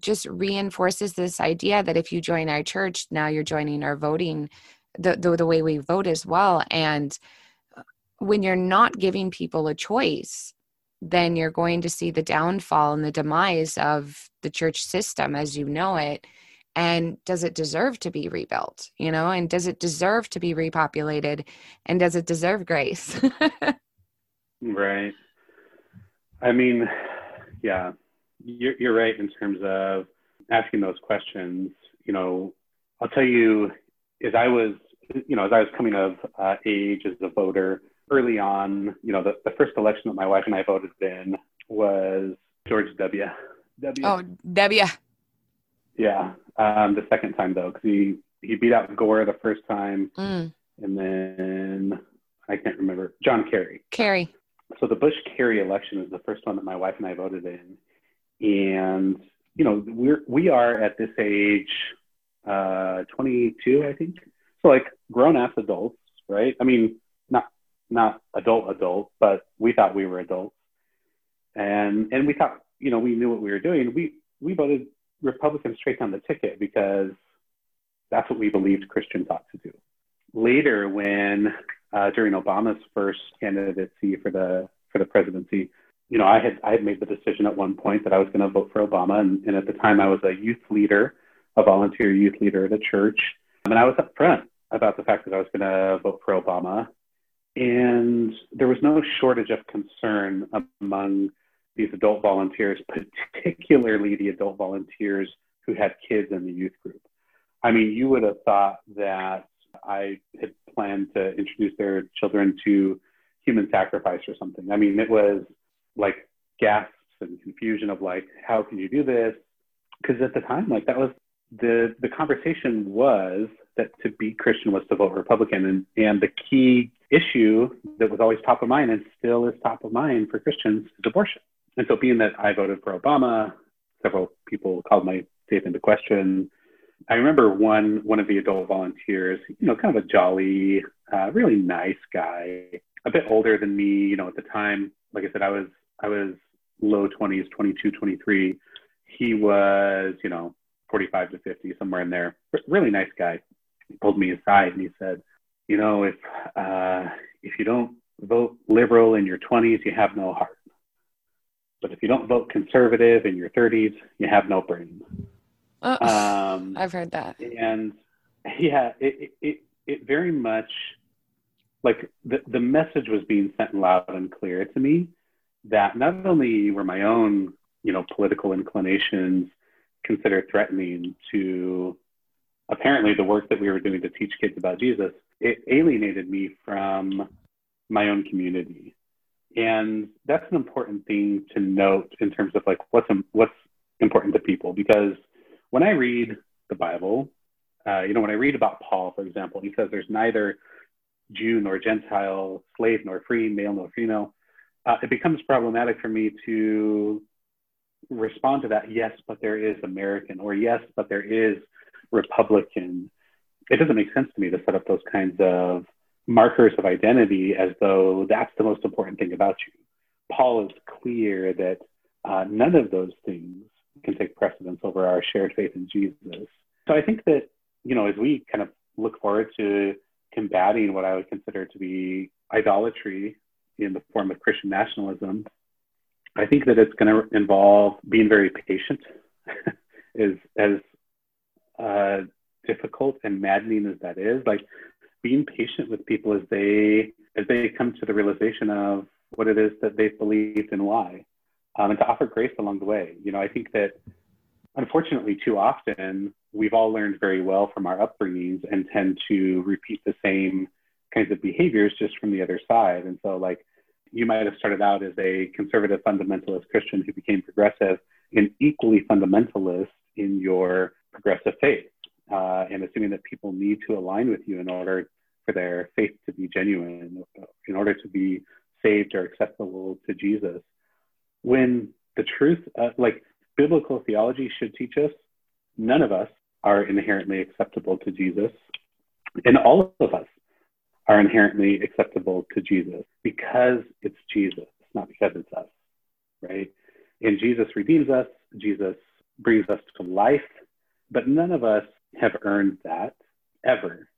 just reinforces this idea that if you join our church now you're joining our voting the, the, the way we vote as well. And uh, when you're not giving people a choice then you're going to see the downfall and the demise of the church system as you know it. And does it deserve to be rebuilt you know? And does it deserve to be repopulated? And does it deserve grace? Right. I mean yeah you're, you're right in terms of asking those questions. You know i'll tell you as i was you know as i was coming of uh, age as a voter early on you know the, the first election that my wife and i voted in was george w w oh w yeah um, the second time though, because he he beat out Gore the first time, mm. and then I can't remember John Kerry. Kerry. So the Bush Kerry election is the first one that my wife and I voted in, and you know we're we are at this age, uh, 22, I think. So like grown ass adults, right? I mean, not not adult adult, but we thought we were adults, and and we thought you know we knew what we were doing. We we voted Republicans straight down the ticket because that's what we believed Christians ought to do. Later, when uh, during Obama's first candidacy for the for the presidency, you know, I had I had made the decision at one point that I was going to vote for Obama, and, and at the time I was a youth leader, a volunteer youth leader at a church, and I was upfront about the fact that I was going to vote for Obama, and there was no shortage of concern among these adult volunteers, particularly the adult volunteers who had kids in the youth group. I mean, you would have thought that I had planned to introduce their children to human sacrifice or something. I mean, it was like gasps and confusion of like, how can you do this? Because at the time, like that was the the conversation was that to be Christian was to vote Republican, and and the key issue that was always top of mind and still is top of mind for Christians is abortion. And so, being that I voted for Obama, several people called my faith into question. I remember one one of the adult volunteers, you know, kind of a jolly, uh, really nice guy, a bit older than me. You know, at the time, like I said, I was I was low 20s, 22, 23. He was, you know, 45 to 50, somewhere in there. Really nice guy. He pulled me aside and he said, you know, if uh, if you don't vote liberal in your 20s, you have no heart. But if you don't vote conservative in your 30s, you have no brain. Oh, um, I've heard that. And yeah, it, it, it very much like the, the message was being sent loud and clear to me that not only were my own, you know, political inclinations considered threatening to apparently the work that we were doing to teach kids about Jesus, it alienated me from my own community and that's an important thing to note in terms of like what's what's important to people because when I read the Bible, uh, you know, when I read about Paul, for example, he says there's neither Jew nor Gentile, slave nor free, male nor female. Uh, it becomes problematic for me to respond to that. Yes, but there is American, or yes, but there is Republican. It doesn't make sense to me to set up those kinds of markers of identity as though that's the most important thing about you. Paul is clear that uh, none of those things can take precedence over our shared faith in Jesus. So I think that, you know, as we kind of look forward to combating what I would consider to be idolatry in the form of Christian nationalism, I think that it's going to involve being very patient, as as uh, difficult and maddening as that is. Like being patient with people as they as they come to the realization of what it is that they've believed and why, um, and to offer grace along the way. You know, I think that unfortunately, too often we've all learned very well from our upbringings and tend to repeat the same kinds of behaviors just from the other side. And so, like, you might have started out as a conservative fundamentalist Christian who became progressive and equally fundamentalist in your progressive faith uh, and assuming that people need to align with you in order for their faith to be genuine, in order to be saved or acceptable to Jesus. When the truth, uh, like biblical theology should teach us, none of us are inherently acceptable to Jesus, and all of us are inherently acceptable to Jesus because it's Jesus, not because it's us, right? And Jesus redeems us, Jesus brings us to life, but none of us have earned that ever.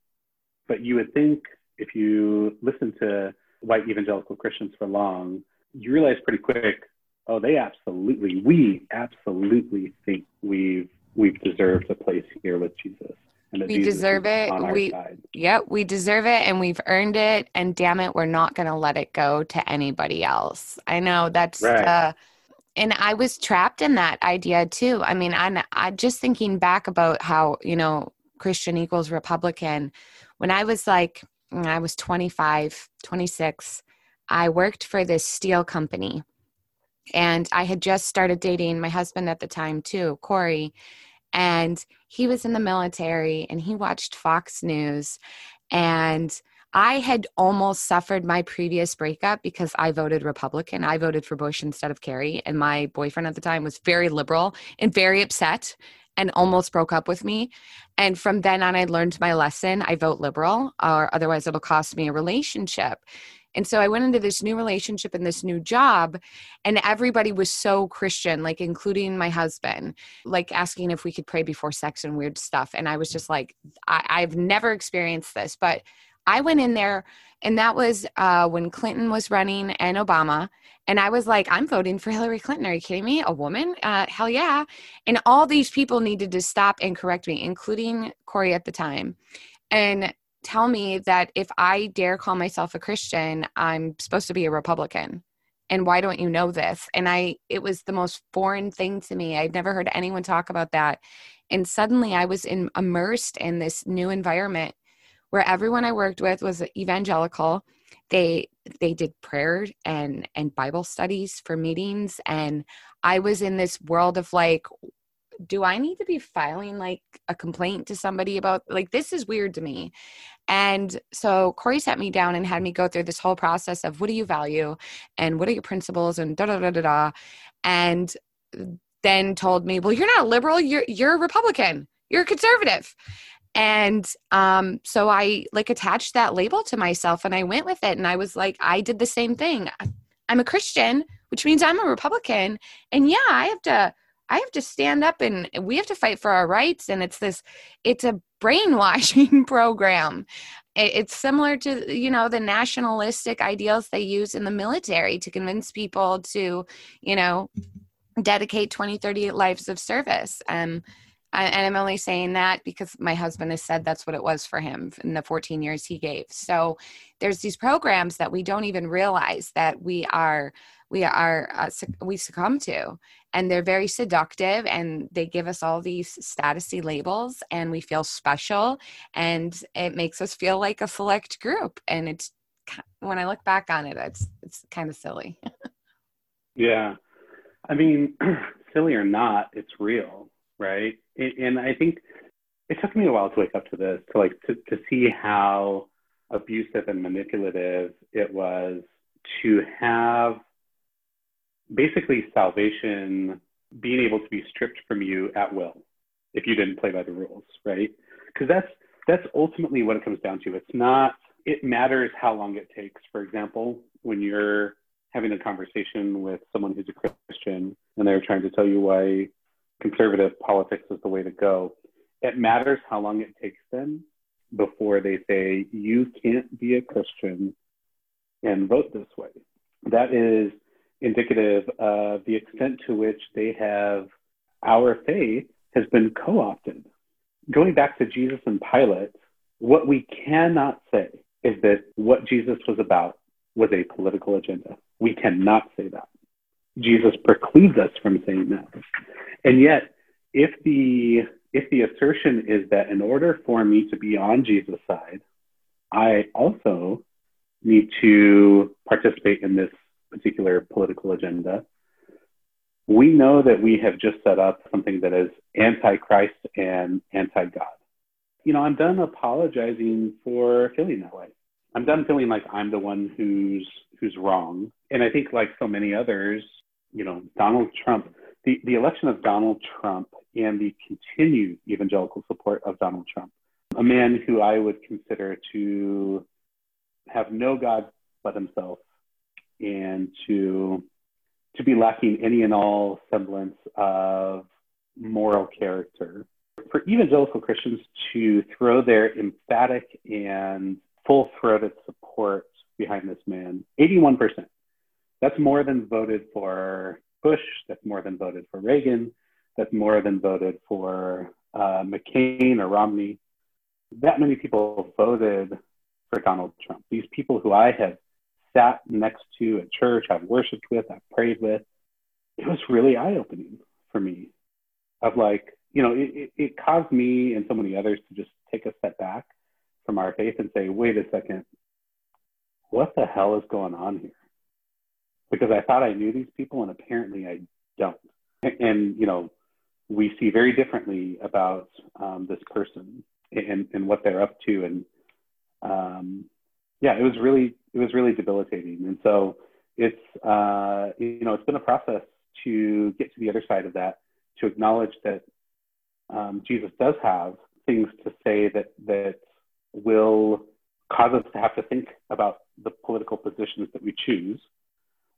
But you would think if you listen to white evangelical Christians for long, you realize pretty quick, oh, they absolutely, we absolutely think we've we've deserved a place here with Jesus. And we Jesus deserve it. We side. yep, we deserve it and we've earned it. And damn it, we're not gonna let it go to anybody else. I know that's right. uh, and I was trapped in that idea too. I mean, I'm I just thinking back about how, you know, Christian equals Republican. When I was like I was 25, 26, I worked for this steel company. And I had just started dating my husband at the time, too, Corey. And he was in the military and he watched Fox News. And I had almost suffered my previous breakup because I voted Republican. I voted for Bush instead of Kerry. And my boyfriend at the time was very liberal and very upset and almost broke up with me. And from then on, I learned my lesson. I vote liberal, or otherwise, it'll cost me a relationship. And so I went into this new relationship and this new job, and everybody was so Christian, like including my husband, like asking if we could pray before sex and weird stuff. And I was just like, I- I've never experienced this, but I went in there, and that was uh, when Clinton was running and Obama. And I was like, I'm voting for Hillary Clinton. Are you kidding me? A woman? Uh, hell yeah. And all these people needed to stop and correct me, including Corey at the time, and tell me that if I dare call myself a Christian, I'm supposed to be a Republican. And why don't you know this? And I, it was the most foreign thing to me. I'd never heard anyone talk about that. And suddenly I was in, immersed in this new environment where everyone I worked with was evangelical. They they did prayer and and Bible studies for meetings. And I was in this world of like do I need to be filing like a complaint to somebody about like this is weird to me. And so Corey sat me down and had me go through this whole process of what do you value? And what are your principles? And da da da da da. And then told me, well, you're not a liberal, you're you're a Republican, you're a conservative and um, so i like attached that label to myself and i went with it and i was like i did the same thing. I'm a christian which means i'm a republican. And yeah i have to i have to stand up and we have to fight for our rights. And it's this it's a brainwashing program. It's similar to you know the nationalistic ideals they use in the military to convince people to you know dedicate 20 30 lives of service. Um and I'm only saying that because my husband has said that's what it was for him in the 14 years he gave. So there's these programs that we don't even realize that we are we are uh, we succumb to. And they're very seductive and they give us all these statusy labels and we feel special and it makes us feel like a select group. And it's when i look back on it it's it's kind of silly. Yeah. I mean silly or not it's real right? And I think it took me a while to wake up to this, to like to, to see how abusive and manipulative it was to have basically salvation being able to be stripped from you at will if you didn't play by the rules, right? Because that's that's ultimately what it comes down to. It's not it matters how long it takes. For example, when you're having a conversation with someone who's a Christian and they're trying to tell you why conservative politics is the way to go. It matters how long it takes them before they say, you can't be a Christian and vote this way. That is indicative of the extent to which they have, our faith has been co opted. Going back to Jesus and Pilate, what we cannot say is that what Jesus was about was a political agenda. We cannot say that. Jesus precludes us from saying that. And yet, if the if the assertion is that in order for me to be on Jesus' side, I also need to participate in this particular political agenda, we know that we have just set up something that is anti-Christ and anti-God. You know, I'm done apologizing for feeling that way. I'm done feeling like I'm the one who's who's wrong. And I think like so many others, you know, Donald Trump the, the election of Donald Trump and the continued evangelical support of Donald Trump, a man who I would consider to have no God but himself and to to be lacking any and all semblance of moral character. For evangelical Christians to throw their emphatic and full throated support behind this man, 81%, That's more than voted for Bush. That's more than voted for Reagan. That's more than voted for uh, McCain or Romney. That many people voted for Donald Trump. These people who I have sat next to at church, I've worshiped with, I've prayed with. It was really eye opening for me. Of like, you know, it, it caused me and so many others to just take a step back from our faith and say, wait a second, what the hell is going on here? Because I thought I knew these people and apparently I don't. And, you know, we see very differently about um, this person and, and what they're up to. And um, yeah, it was really, it was really debilitating. And so it's, uh, you know, it's been a process to get to the other side of that, to acknowledge that um, Jesus does have things to say that, that will cause us to have to think about the political positions that we choose,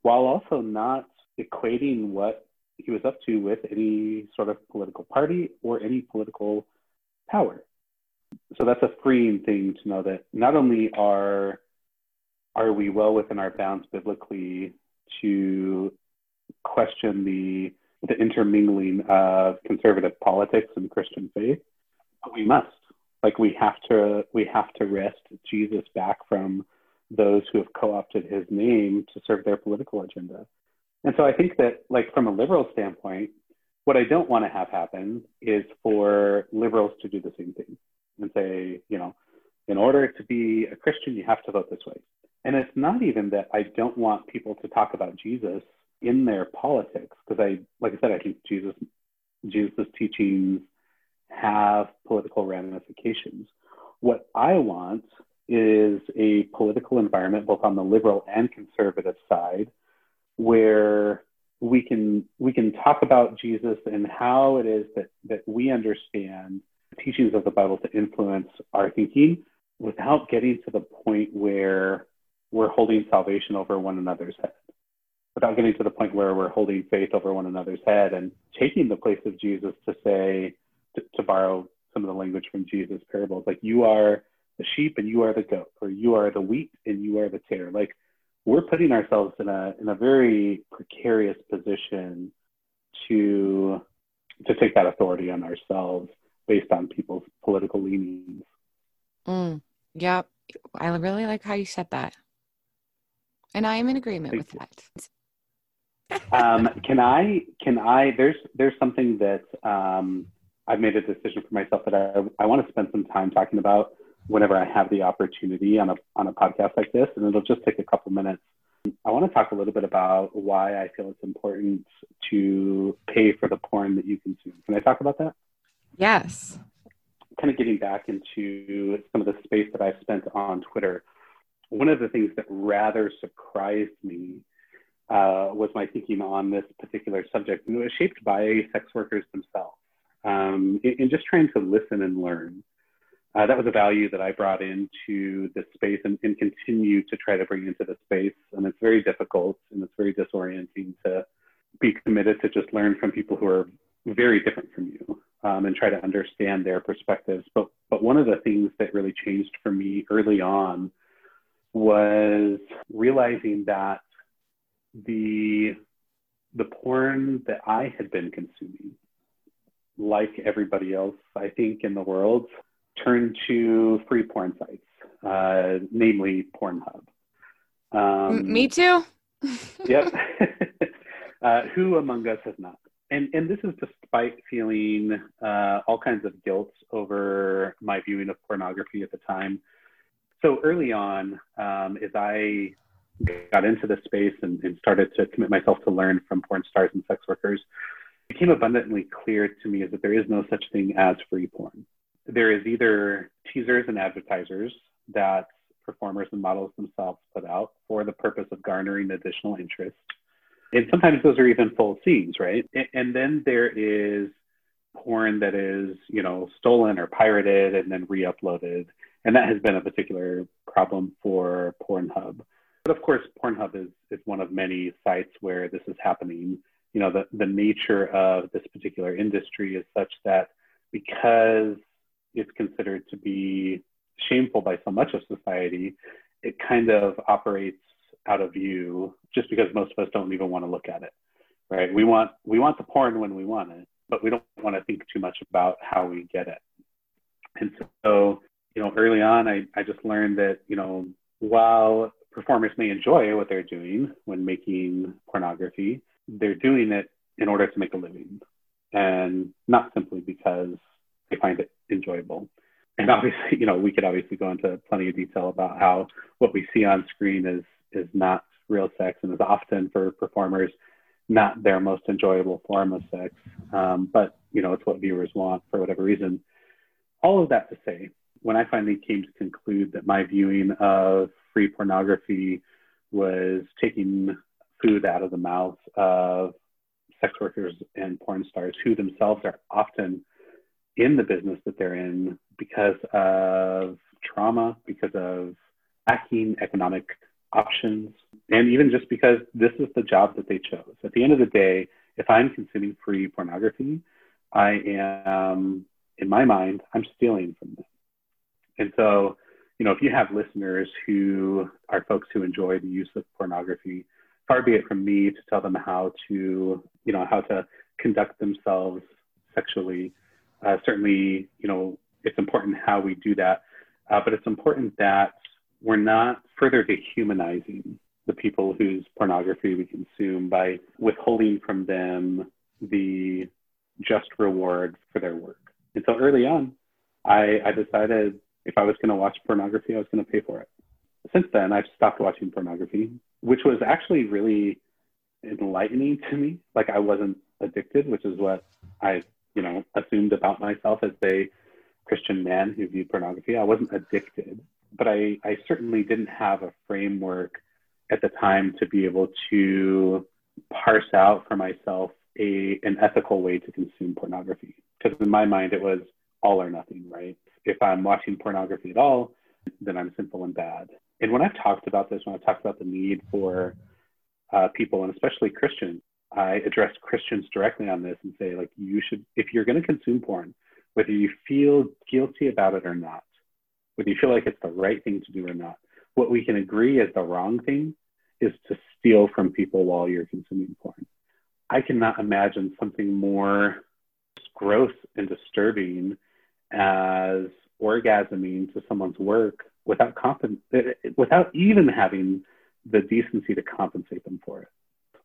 while also not equating what he was up to with any sort of political party or any political power. So that's a freeing thing to know that not only are are we well within our bounds biblically to question the the intermingling of conservative politics and Christian faith, but we must. Like we have to we have to wrest Jesus back from those who have co-opted his name to serve their political agenda. And so I think that, like, from a liberal standpoint, what I don't want to have happen is for liberals to do the same thing and say, you know, in order to be a Christian, you have to vote this way. And it's not even that I don't want people to talk about Jesus in their politics, because I, like I said, I think Jesus, Jesus' teachings have political ramifications. What I want is a political environment, both on the liberal and conservative side, where we can we can talk about Jesus and how it is that that we understand the teachings of the Bible to influence our thinking without getting to the point where we're holding salvation over one another's head without getting to the point where we're holding faith over one another's head and taking the place of Jesus to say to, to borrow some of the language from Jesus parables like you are the sheep and you are the goat or you are the wheat and you are the tare like we're putting ourselves in a in a very precarious position to to take that authority on ourselves based on people's political leanings. Mm, yeah, I really like how you said that, and I am in agreement Thank with you. that. um, can I? Can I? There's there's something that um, I've made a decision for myself that I I want to spend some time talking about whenever I have the opportunity on a on a podcast like this, and it'll just take a couple minutes. I want to talk a little bit about why I feel it's important to pay for the porn that you consume. Can I talk about that? Yes. Kind of getting back into some of the space that I've spent on Twitter. One of the things that rather surprised me uh, was my thinking on this particular subject, and it was shaped by sex workers themselves. Um, in, in just trying to listen and learn uh, that was a value that I brought into this space and, and, continue to try to bring into the space. And it's very difficult and it's very disorienting to be committed to just learn from people who are very different from you um, and try to understand their perspectives. But but one of the things that really changed for me early on was realizing that the the porn that I had been consuming, like everybody else, I think in the world, turn to free porn sites, uh, namely Pornhub. Um, Me too. yep. uh, who among us has not? And, and this is despite feeling uh, all kinds of guilt over my viewing of pornography at the time. So early on, um, as I got into this space and, and started to commit myself to learn from porn stars and sex workers, it became abundantly clear to me is that there is no such thing as free porn there is either teasers and advertisers that performers and models themselves put out for the purpose of garnering additional interest. And sometimes those are even full scenes, right? And then there is porn that is, you know, stolen or pirated and then re-uploaded. And that has been a particular problem for Pornhub. But of course, Pornhub is, is one of many sites where this is happening. You know, the, the nature of this particular industry is such that because it's considered to be shameful by so much of society, it kind of operates out of view just because most of us don't even want to look at it right? We want we want the porn when we want it but we don't want to think too much about how we get it. And so you know early on i, I just learned that you know while performers may enjoy what they're doing when making pornography they're doing it in order to make a living and not simply because they find it enjoyable and obviously, you know, we could obviously go into plenty of detail about how what we see on screen is is not real sex and is often for performers not their most enjoyable form of sex. Um, but you know, it's what viewers want for whatever reason. All of that to say, when I finally came to conclude that my viewing of free pornography was taking food out of the mouths of sex workers and porn stars who themselves are often in the business that they're in because of trauma, because of lacking economic options, and even just because this is the job that they chose. At the end of the day, if I'm consuming free pornography, I am, in my mind, I'm stealing from them. And so, you know, if you have listeners who are folks who enjoy the use of pornography, far be it from me to tell them how to, you know, how to conduct themselves sexually. Uh, certainly, you know, it's important how we do that, uh, but it's important that we're not further dehumanizing the people whose pornography we consume by withholding from them the just reward for their work. And so early on, I, I decided if I was going to watch pornography, I was going to pay for it. Since then, I've stopped watching pornography, which was actually really enlightening to me. Like I wasn't addicted, which is what I, you know, assumed about myself as a Christian man who viewed pornography. I wasn't addicted, but I, I certainly didn't have a framework at the time to be able to parse out for myself a an ethical way to consume pornography. Because in my mind, it was all or nothing, right? If I'm watching pornography at all, then I'm sinful and bad. And when I've talked about this, when I've talked about the need for uh, people, and especially Christians, I address Christians directly on this and say, like, you should, if you're going to consume porn, whether you feel guilty about it or not, whether you feel like it's the right thing to do or not. What we can agree is the wrong thing is to steal from people while you're consuming porn. I cannot imagine something more gross and disturbing as orgasming to someone's work without comp- without even having the decency to compensate them for it.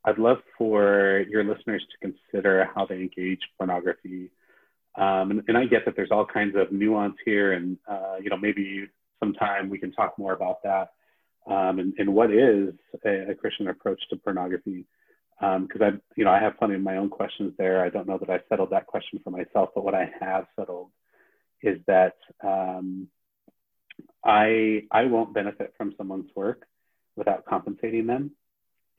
I'd love for your listeners to consider how they engage pornography um, and, and, I get that there's all kinds of nuance here, and uh, you know maybe sometime we can talk more about that. Um, and, and, what is a, a, Christian approach to pornography? Because um, I, you know, I have plenty of my own questions there. I don't know that I settled that question for myself, but what I have settled is that um, I I won't benefit from someone's work without compensating them.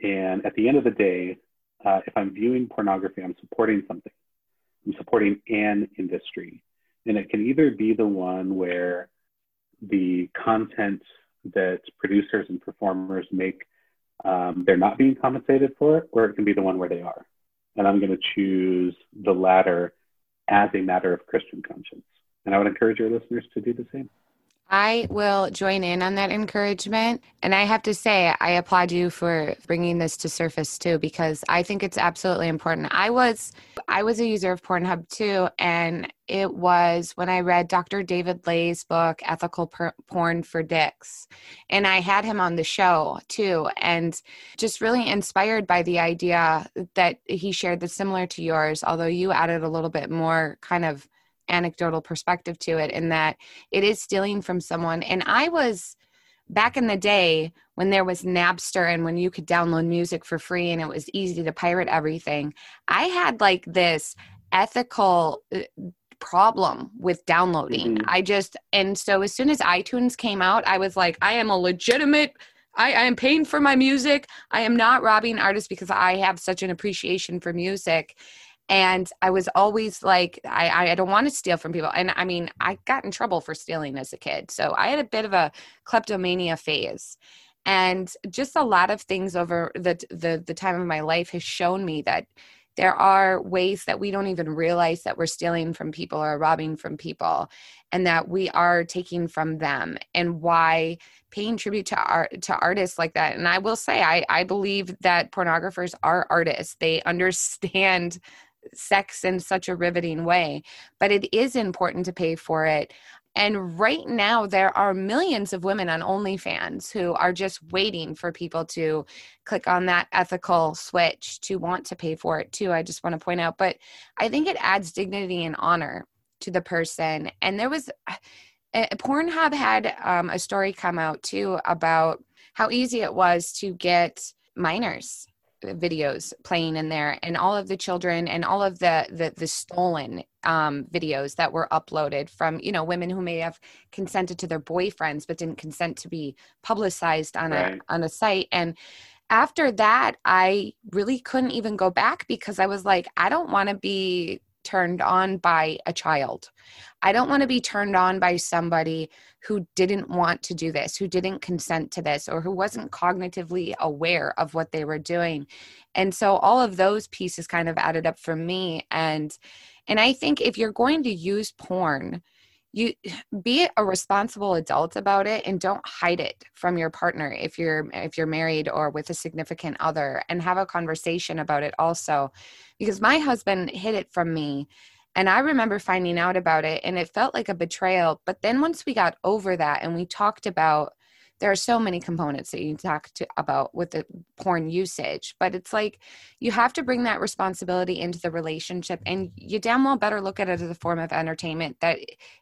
And at the end of the day, uh, if I'm viewing pornography, I'm supporting something. I'm supporting an industry. And it can either be the one where the content that producers and performers make, um, they're not being compensated for or it can be the one where they are. And I'm going to choose the latter as a matter of Christian conscience. And I would encourage your listeners to do the same. I will join in on that encouragement. And I have to say, I applaud you for bringing this to surface too, because I think it's absolutely important. I was, I was a user of Pornhub too. And it was when I read Dr. David Ley's book, Ethical per- Porn for Dicks. And I had him on the show too. And just really inspired by the idea that he shared that's similar to yours, although you added a little bit more kind of anecdotal perspective to it in that it is stealing from someone. And I was back in the day when there was Napster and when you could download music for free and it was easy to pirate everything, I had like this ethical uh, problem with downloading. Mm-hmm. I just, and so as soon as iTunes came out, I was like, I am a legitimate. I, I am paying for my music. I am not robbing artists because I have such an appreciation for music and i was always like i i don't want to steal from people. And i mean i got in trouble for stealing as a kid. So i had a bit of a kleptomania phase. And just a lot of things over the the, the time of my life has shown me that there are ways that we don't even realize that we're stealing from people or robbing from people and that we are taking from them and why paying tribute to art to artists like that. And i will say i i believe that pornographers are artists. They understand sex in such a riveting way but it is important to pay for it and right now, there are millions of women on OnlyFans who are just waiting for people to click on that ethical switch to want to pay for it, too. I just want to point out. But I think it adds dignity and honor to the person. And there was, uh, Pornhub had um, a story come out, too, about how easy it was to get minors videos playing in there and all of the children and all of the the, the stolen um, videos that were uploaded from you know women who may have consented to their boyfriends but didn't consent to be publicized on right. a on a site and after that i really couldn't even go back because i was like i don't want to be turned on by a child. I don't want to be turned on by somebody who didn't want to do this, who didn't consent to this, or who wasn't cognitively aware of what they were doing. And so all of those pieces kind of added up for me. And and I think if you're going to use porn, you be a responsible adult about it and don't hide it from your partner if you're if you're married or with a significant other and have a conversation about it also. Because my husband hid it from me and i remember finding out about it and it felt like a betrayal. But then once we got over that and we talked about there are so many components that you talk to about with the porn usage but it's like you have to bring that responsibility into the relationship and you damn well better look at it as a form of entertainment that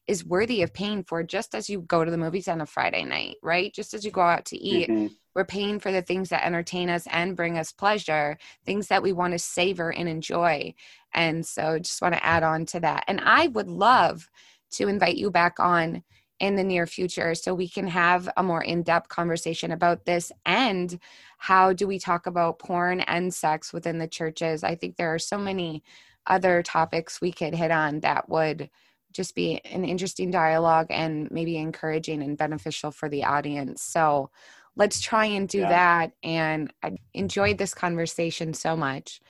is worthy of paying for just as you go to the movies on a friday night right? Just as you go out to eat mm-hmm. we're paying for the things that entertain us and bring us pleasure things that we want to savor and enjoy. And so just want to add on to that. And i would love to invite you back on in the near future so we can have a more in-depth conversation about this and how do we talk about porn and sex within the churches? I think there are so many other topics we could hit on that would just be an interesting dialogue and maybe encouraging and beneficial for the audience. So let's try and do yeah. that and i enjoyed this conversation so much.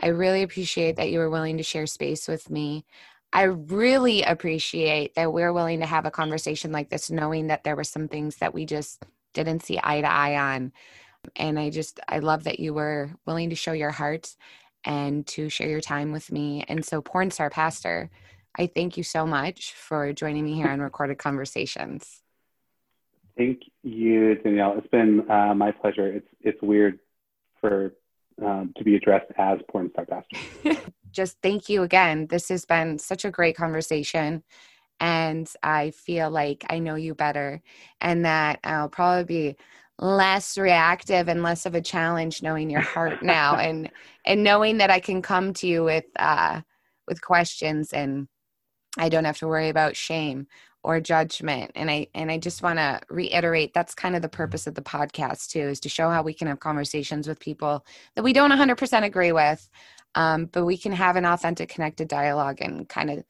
I really appreciate that you were willing to share space with me I really appreciate that we're willing to have a conversation like this, knowing that there were some things that we just didn't see eye to eye on. And I just, I love that you were willing to show your heart and to share your time with me. And so, Porn Star Pastor, I thank you so much for joining me here on Recorded Conversations. Thank you, Danielle. It's been uh, my pleasure. It's it's weird for um, to be addressed as porn star pastor. just thank you again. This has been such a great conversation. And I feel like I know you better and that I'll probably be less reactive and less of a challenge knowing your heart now and and knowing that I can come to you with uh with questions and I don't have to worry about shame or judgment and i and i just want to reiterate that's kind of the purpose of the podcast too is to show how we can have conversations with people that we don't 100% agree with um, but we can have an authentic connected dialogue and kind of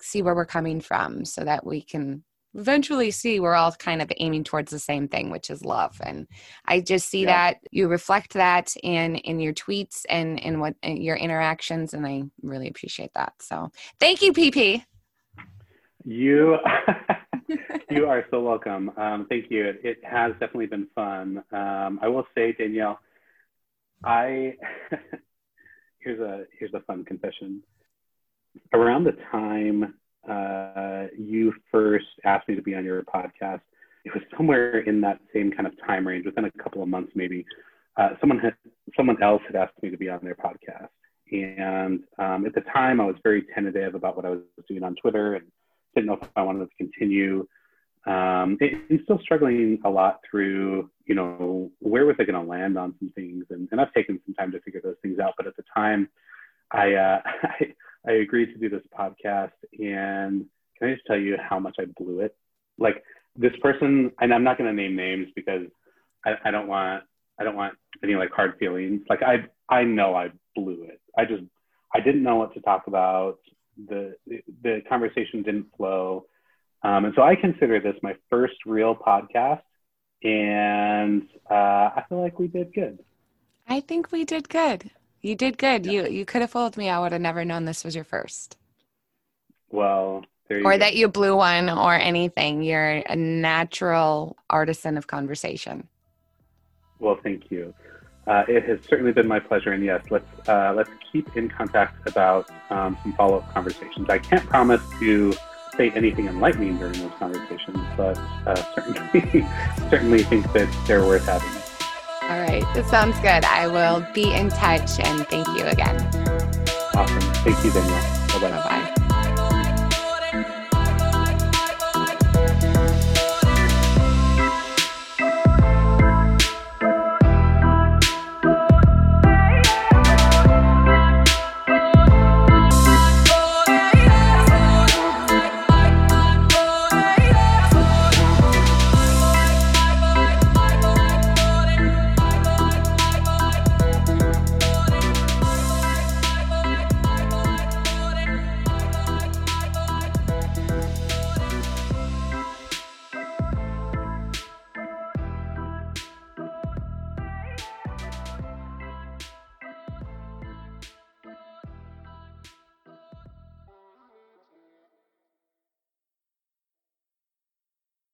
see where we're coming from so that we can eventually see we're all kind of aiming towards the same thing which is love. And i just see yeah. that you reflect that in in your tweets and in what in your interactions and i really appreciate that. So thank you pp you you are so welcome. Um, thank you. It, it, has definitely been fun. Um, i will say danielle i here's a here's a fun confession. Around the time uh, you first asked me to be on your podcast, it was somewhere in that same kind of time range, within a couple of months maybe. Uh, someone had someone else had asked me to be on their podcast, and um, at the time I was very tentative about what I was doing on Twitter and didn't know if I wanted to continue. Um, and still struggling a lot through, you know, where was I going to land on some things? And, and I've taken some time to figure those things out. But at the time, I, uh, I, I agreed to do this podcast. And can I just tell you how much I blew it? Like this person, and I'm not going to name names because I, I don't want, I don't want any like hard feelings. Like I, I know I blew it. I just, I didn't know what to talk about. The, the conversation didn't flow um, and so I consider this my first real podcast, and uh, I feel like we did good. I think we did good. You did good. You you could have fooled me. I would have never known this was your first. Well, there you or go. that you blew one or anything. You're a natural artisan of conversation. Well, thank you. Uh, it has certainly been my pleasure, and yes, let's uh, let's keep in contact about um, some follow up conversations. I can't promise to say anything enlightening during those conversations, but uh, certainly certainly think that they're worth having. All right, this sounds good. I will be in touch, and thank you again. Awesome. Thank you, bye. Bye bye.